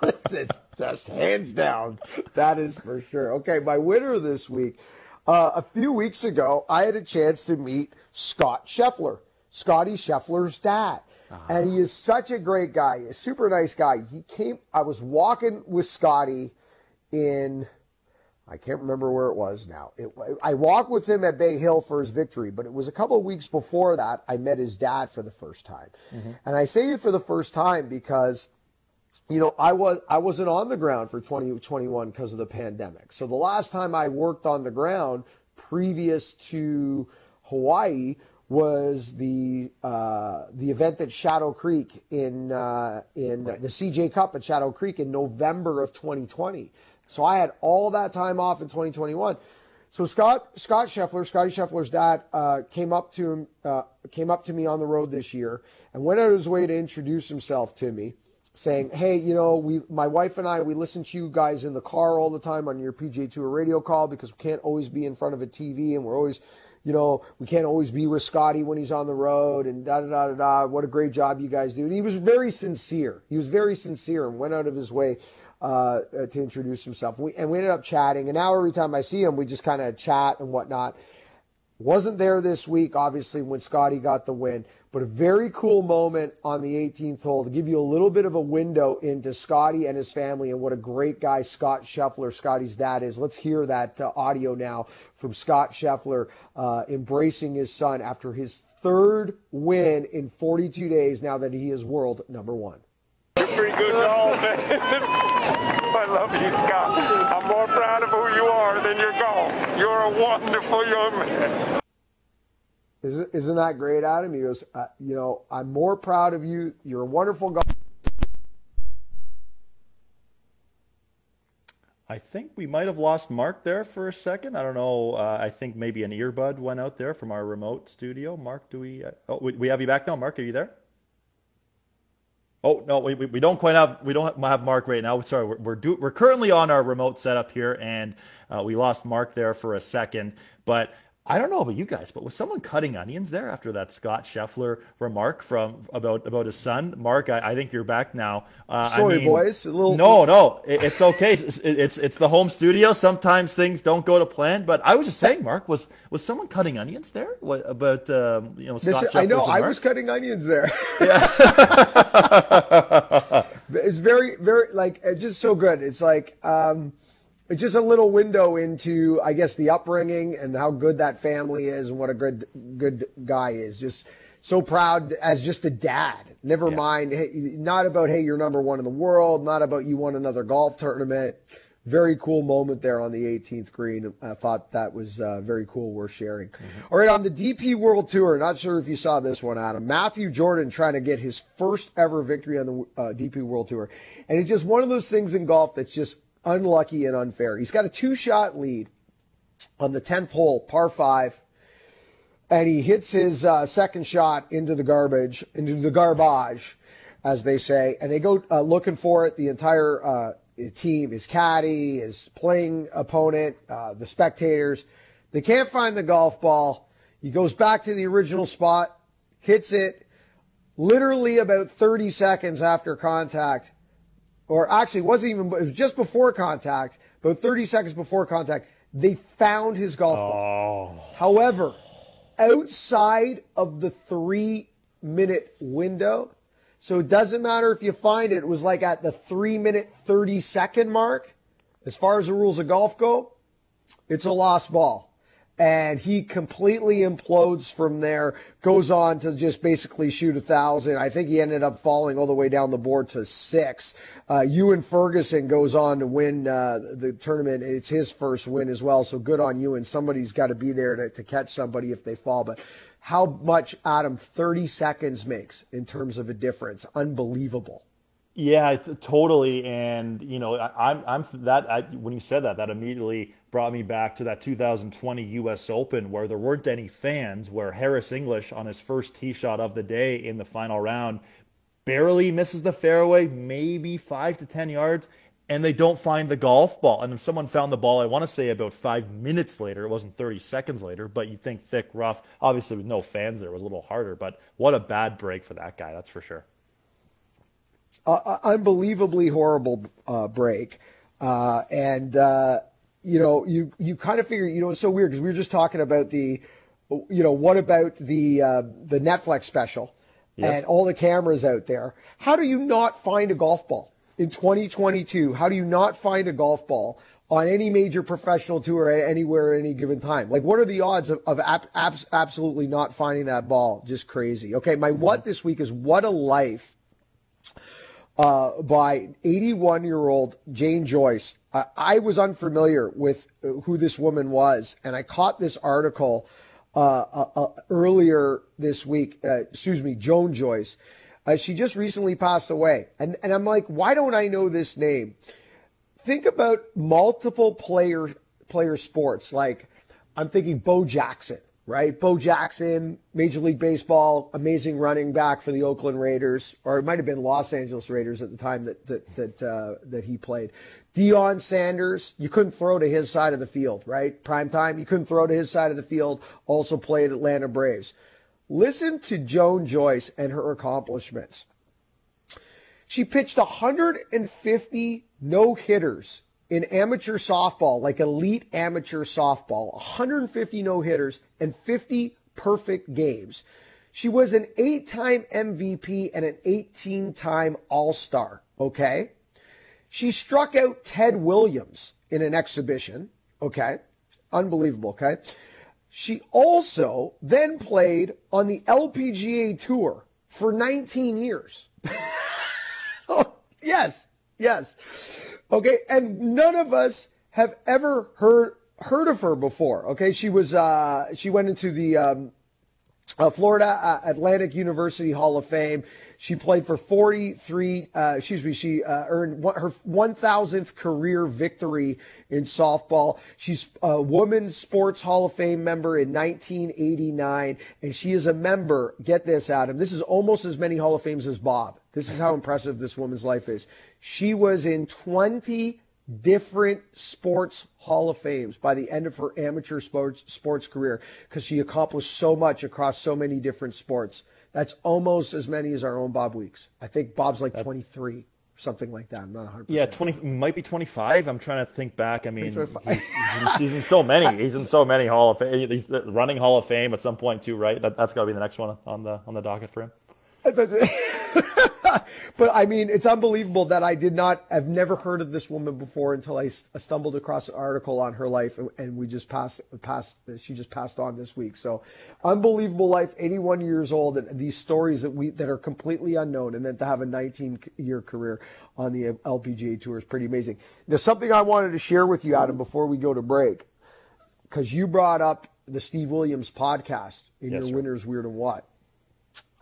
this is just hands down. That is for sure. Okay, my winner this week. Uh, a few weeks ago, I had a chance to meet Scott Scheffler, Scotty Scheffler's dad. Uh-huh. And he is such a great guy, a super nice guy. He came, I was walking with Scotty in I can't remember where it was now. It, I walked with him at Bay Hill for his victory, but it was a couple of weeks before that I met his dad for the first time. Mm-hmm. And I say it for the first time because you know, I was I wasn't on the ground for 2021 because of the pandemic. So the last time I worked on the ground previous to Hawaii was the uh, the event at Shadow Creek in uh, in right. the CJ Cup at Shadow Creek in November of 2020. So I had all that time off in 2021. So Scott Scott Scheffler, Scotty Scheffler's dad, uh, came up to him, uh, came up to me on the road this year and went out of his way to introduce himself to me saying, "Hey, you know, we, my wife and I, we listen to you guys in the car all the time on your PGA Tour radio call because we can't always be in front of a TV, and we're always, you know, we can't always be with Scotty when he's on the road, and da da da da da. What a great job you guys do!" And he was very sincere. He was very sincere and went out of his way. Uh, to introduce himself, we, and we ended up chatting. And now every time I see him, we just kind of chat and whatnot. Wasn't there this week, obviously, when Scotty got the win, but a very cool moment on the 18th hole to give you a little bit of a window into Scotty and his family and what a great guy Scott Scheffler, Scotty's dad, is. Let's hear that uh, audio now from Scott Scheffler uh, embracing his son after his third win in 42 days now that he is world number one. You're pretty good golf, man. I love you, Scott. I'm more proud of who you are than your golf. You're a wonderful young man. Isn't, that great, Adam? He goes, uh, you know, I'm more proud of you. You're a wonderful guy. I think we might have lost Mark there for a second. I don't know. Uh, I think maybe an earbud went out there from our remote studio. Mark, do we? Uh, oh, we, we have you back now. Mark, are you there? Oh no, we, we, don't quite have we don't have Mark right now. Sorry, we're we're, do, we're currently on our remote setup here, and uh, we lost Mark there for a second. But I don't know about you guys, but was someone cutting onions there after that Scott Scheffler remark from about about his son? Mark, I, I think you're back now. Uh, Sorry, I mean, boys. Little... No, no, it, it's okay. it's, it's, it's the home studio. Sometimes things don't go to plan. But I was just saying, Mark, was was someone cutting onions there? What about um, you know Scott? This, I know I was cutting onions there. Yeah. it's very very like it's just so good. It's like. Um, it's just a little window into, I guess, the upbringing and how good that family is and what a good good guy is. Just so proud as just a dad. Never yeah. mind, hey, not about hey, you're number one in the world, not about you won another golf tournament. Very cool moment there on the 18th green. I thought that was uh, very cool, worth sharing. Mm-hmm. All right, on the DP World Tour, not sure if you saw this one, Adam. Matthew Jordan trying to get his first ever victory on the uh, DP World Tour, and it's just one of those things in golf that's just unlucky and unfair. He's got a two shot lead on the 10th hole, par five, and he hits his uh, second shot into the garbage, into the garbage, as they say, and they go uh, looking for it. The entire uh, team, his caddy, his playing opponent, uh, the spectators, they can't find the golf ball. He goes back to the original spot, hits it literally about 30 seconds after contact or actually it wasn't even, it was just before contact, but 30 seconds before contact, they found his golf ball. Oh. However, outside of the three minute window, so it doesn't matter if you find it, it was like at the three minute, 30 second mark. As far as the rules of golf go, it's a lost ball and he completely implodes from there. Goes on to just basically shoot a thousand. I think he ended up falling all the way down the board to six. Uh, Ewan Ferguson goes on to win uh, the tournament. It's his first win as well. So good on Ewan. Somebody's got to be there to, to catch somebody if they fall. But how much Adam 30 seconds makes in terms of a difference? Unbelievable. Yeah, totally. And you know, I, am I'm that I, when you said that, that immediately brought me back to that 2020 U.S. Open where there weren't any fans, where Harris English on his first tee shot of the day in the final round barely misses the fairway, maybe five to ten yards, and they don't find the golf ball. And if someone found the ball, I want to say about five minutes later, it wasn't 30 seconds later, but you think thick, rough. Obviously, with no fans there, was a little harder, but what a bad break for that guy, that's for sure uh, unbelievably horrible uh, break. Uh, and, uh, you know, you, you kind of figure, you know, it's so weird because we were just talking about the, you know, what about the, uh, the Netflix special yes. and all the cameras out there? How do you not find a golf ball in 2022? How do you not find a golf ball on any major professional tour anywhere at any given time. Like, what are the odds of, of ab- ab- absolutely not finding that ball? Just crazy. Okay, my what this week is what a life uh, by 81 year old Jane Joyce. I, I, was unfamiliar with who this woman was, and I caught this article uh, uh, uh earlier this week. Uh, excuse me, Joan Joyce. Uh, she just recently passed away, and and I'm like, why don't I know this name? Think about multiple player player sports. Like I'm thinking Bo Jackson right? Bo Jackson, Major League Baseball, amazing running back for the Oakland Raiders, or it might have been Los Angeles Raiders at the time that that that uh, that he played. Deion Sanders, you couldn't throw to his side of the field, right? Prime time, you couldn't throw to his side of the field. Also played Atlanta Braves. Listen to Joan Joyce and her accomplishments. She pitched 150 no hitters in amateur softball, like elite amateur softball, 150 no hitters and 50 perfect games. She was an eight time MVP and an 18 time All Star. Okay. She struck out Ted Williams in an exhibition. Okay. Unbelievable. Okay. She also then played on the LPGA Tour for 19 years. yes. Yes. Okay, and none of us have ever heard heard of her before. Okay, she was uh, she went into the um, uh, Florida uh, Atlantic University Hall of Fame. She played for 43. Uh, excuse me. She uh, earned one, her 1,000th career victory in softball. She's a Women's Sports Hall of Fame member in 1989, and she is a member. Get this, Adam. This is almost as many Hall of Fames as Bob. This is how impressive this woman's life is. She was in 20 different sports hall of fames by the end of her amateur sports sports career because she accomplished so much across so many different sports. That's almost as many as our own Bob Weeks. I think Bob's like 23 something like that. I'm not 100. Yeah, 20 might be 25. I'm trying to think back. I mean, he's, he's, in so many. He's in so many Hall of Fame. He's running Hall of Fame at some point too, right? That, that's got to be the next one on the on the docket for him. but I mean, it's unbelievable that I did not, I've never heard of this woman before until I stumbled across an article on her life and we just passed, passed, she just passed on this week. So unbelievable life, 81 years old and these stories that we, that are completely unknown and then to have a 19 year career on the uh, LPGA tour is pretty amazing. Now, something I wanted to share with you, Adam, before we go to break, because you brought up the Steve Williams podcast in yes, your sir. Winners Weird and What.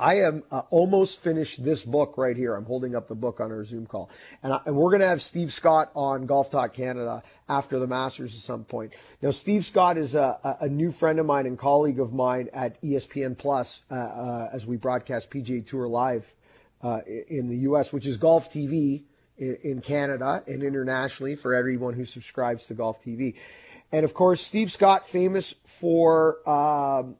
I am uh, almost finished this book right here. I'm holding up the book on our Zoom call. And, I, and we're going to have Steve Scott on Golf Talk Canada after the Masters at some point. Now, Steve Scott is a, a new friend of mine and colleague of mine at ESPN Plus uh, uh, as we broadcast PGA Tour Live uh, in the U.S., which is Golf TV in, in Canada and internationally for everyone who subscribes to Golf TV. And of course, Steve Scott, famous for um,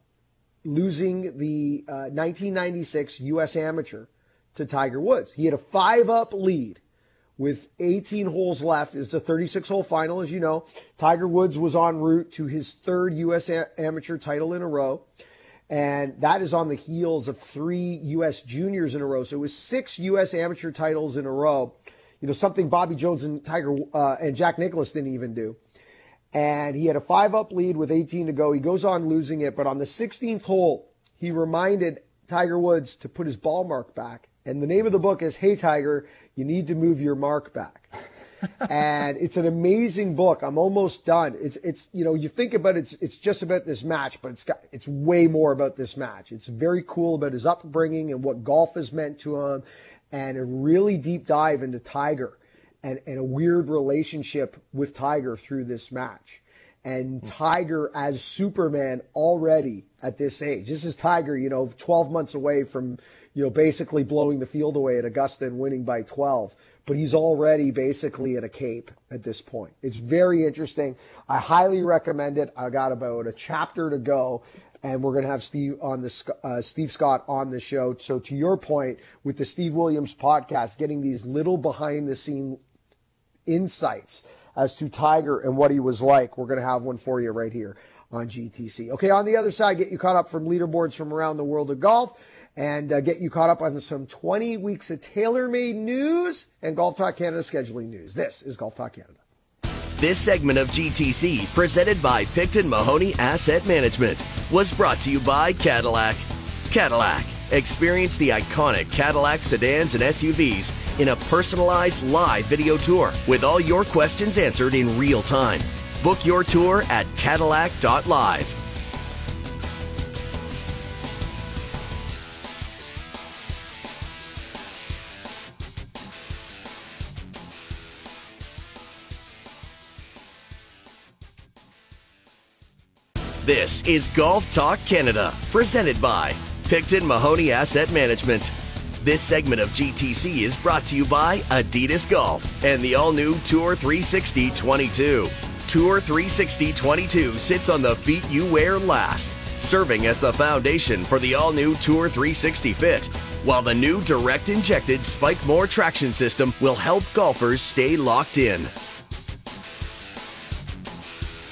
losing the uh, 1996 U.S. Amateur to Tiger Woods. He had a five up lead with 18 holes left. It's a 36 hole final, as you know. Tiger Woods was en route to his third U.S. A- amateur title in a row. And that is on the heels of three U.S. juniors in a row. So it was six U.S. amateur titles in a row. You know, something Bobby Jones and Tiger uh, and Jack Nicklaus didn't even do and he had a five up lead with 18 to go. He goes on losing it, but on the 16th hole, he reminded Tiger Woods to put his ball mark back. And the name of the book is Hey Tiger, you need to move your mark back. and it's an amazing book. I'm almost done. It's it's you know you think about it, it's it's just about this match, but it's got it's way more about this match. It's very cool about his upbringing and what golf has meant to him, and a really deep dive into Tiger and, and a weird relationship with Tiger through this match. And Tiger as Superman already at this age. This is Tiger, you know, 12 months away from, you know, basically blowing the field away at Augusta and winning by 12. But he's already basically at a cape at this point. It's very interesting. I highly recommend it. I got about a chapter to go and we're going to have Steve on the uh, Steve Scott on the show. So to your point with the Steve Williams podcast, getting these little behind the scene insights as to Tiger and what he was like. We're going to have one for you right here on GTC. Okay, on the other side, get you caught up from leaderboards from around the world of golf and uh, get you caught up on some 20 weeks of TaylorMade news and Golf Talk Canada scheduling news. This is Golf Talk Canada. This segment of GTC, presented by Picton Mahoney Asset Management, was brought to you by Cadillac. Cadillac. Experience the iconic Cadillac sedans and SUVs in a personalized live video tour with all your questions answered in real time. Book your tour at Cadillac.live. This is Golf Talk Canada, presented by Picton Mahoney Asset Management. This segment of GTC is brought to you by Adidas Golf and the all new Tour 360 22. Tour 360 22 sits on the feet you wear last, serving as the foundation for the all new Tour 360 fit, while the new direct injected Spikemore traction system will help golfers stay locked in.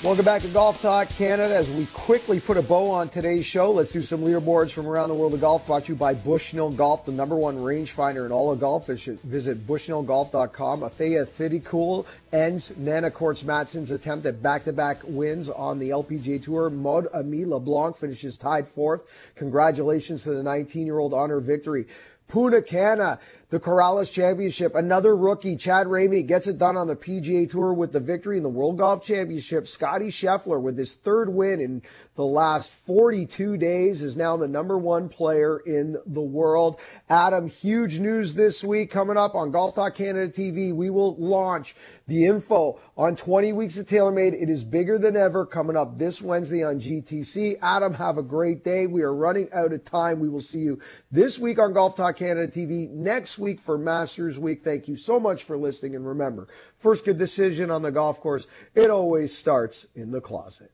Welcome back to Golf Talk Canada. As we quickly put a bow on today's show, let's do some leaderboards from around the world of golf. Brought to you by Bushnell Golf, the number one rangefinder in all of golf. Visit bushnellgolf.com. Atthaya Thitikul ends Nanna Koerstz Madsen's attempt at back-to-back wins on the LPGA Tour. Maude-Aimee LeBlanc finishes tied fourth. Congratulations to the 19-year-old on her victory. Punta Cana the Corales Championship. Another rookie, Chad Ramey, gets it done on the PGA Tour with the victory in the World Golf Championship. Scotty Scheffler, with his third win in the last 42 days, is now the number one player in the world. Adam, huge news this week coming up on Golf Talk Canada TV. We will launch the info on 20 weeks of TaylorMade. It is bigger than ever coming up this Wednesday on GTC. Adam, have a great day. We are running out of time. We will see you this week on Golf Talk Canada TV. Next week for Masters Week. Thank you so much for listening. And remember, first good decision on the golf course, it always starts in the closet.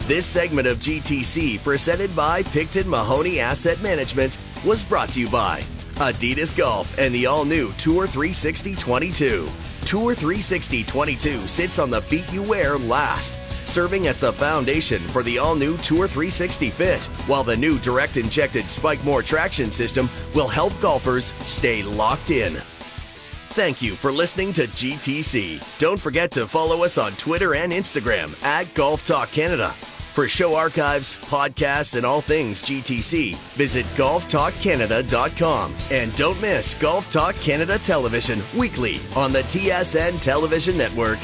This segment of GTC, presented by Picton Mahoney Asset Management, was brought to you by Adidas Golf and the all new Tour 360 22. Tour 360 22 sits on the feet you wear last, serving as the foundation for the all new Tour 360 fit, while the new direct injected Spikemore traction system will help golfers stay locked in. Thank you for listening to GTC. Don't forget to follow us on Twitter and Instagram at Golf Talk Canada. For show archives, podcasts, and all things GTC, visit golftalkcanada.com. And don't miss Golf Talk Canada Television weekly on the TSN Television Network.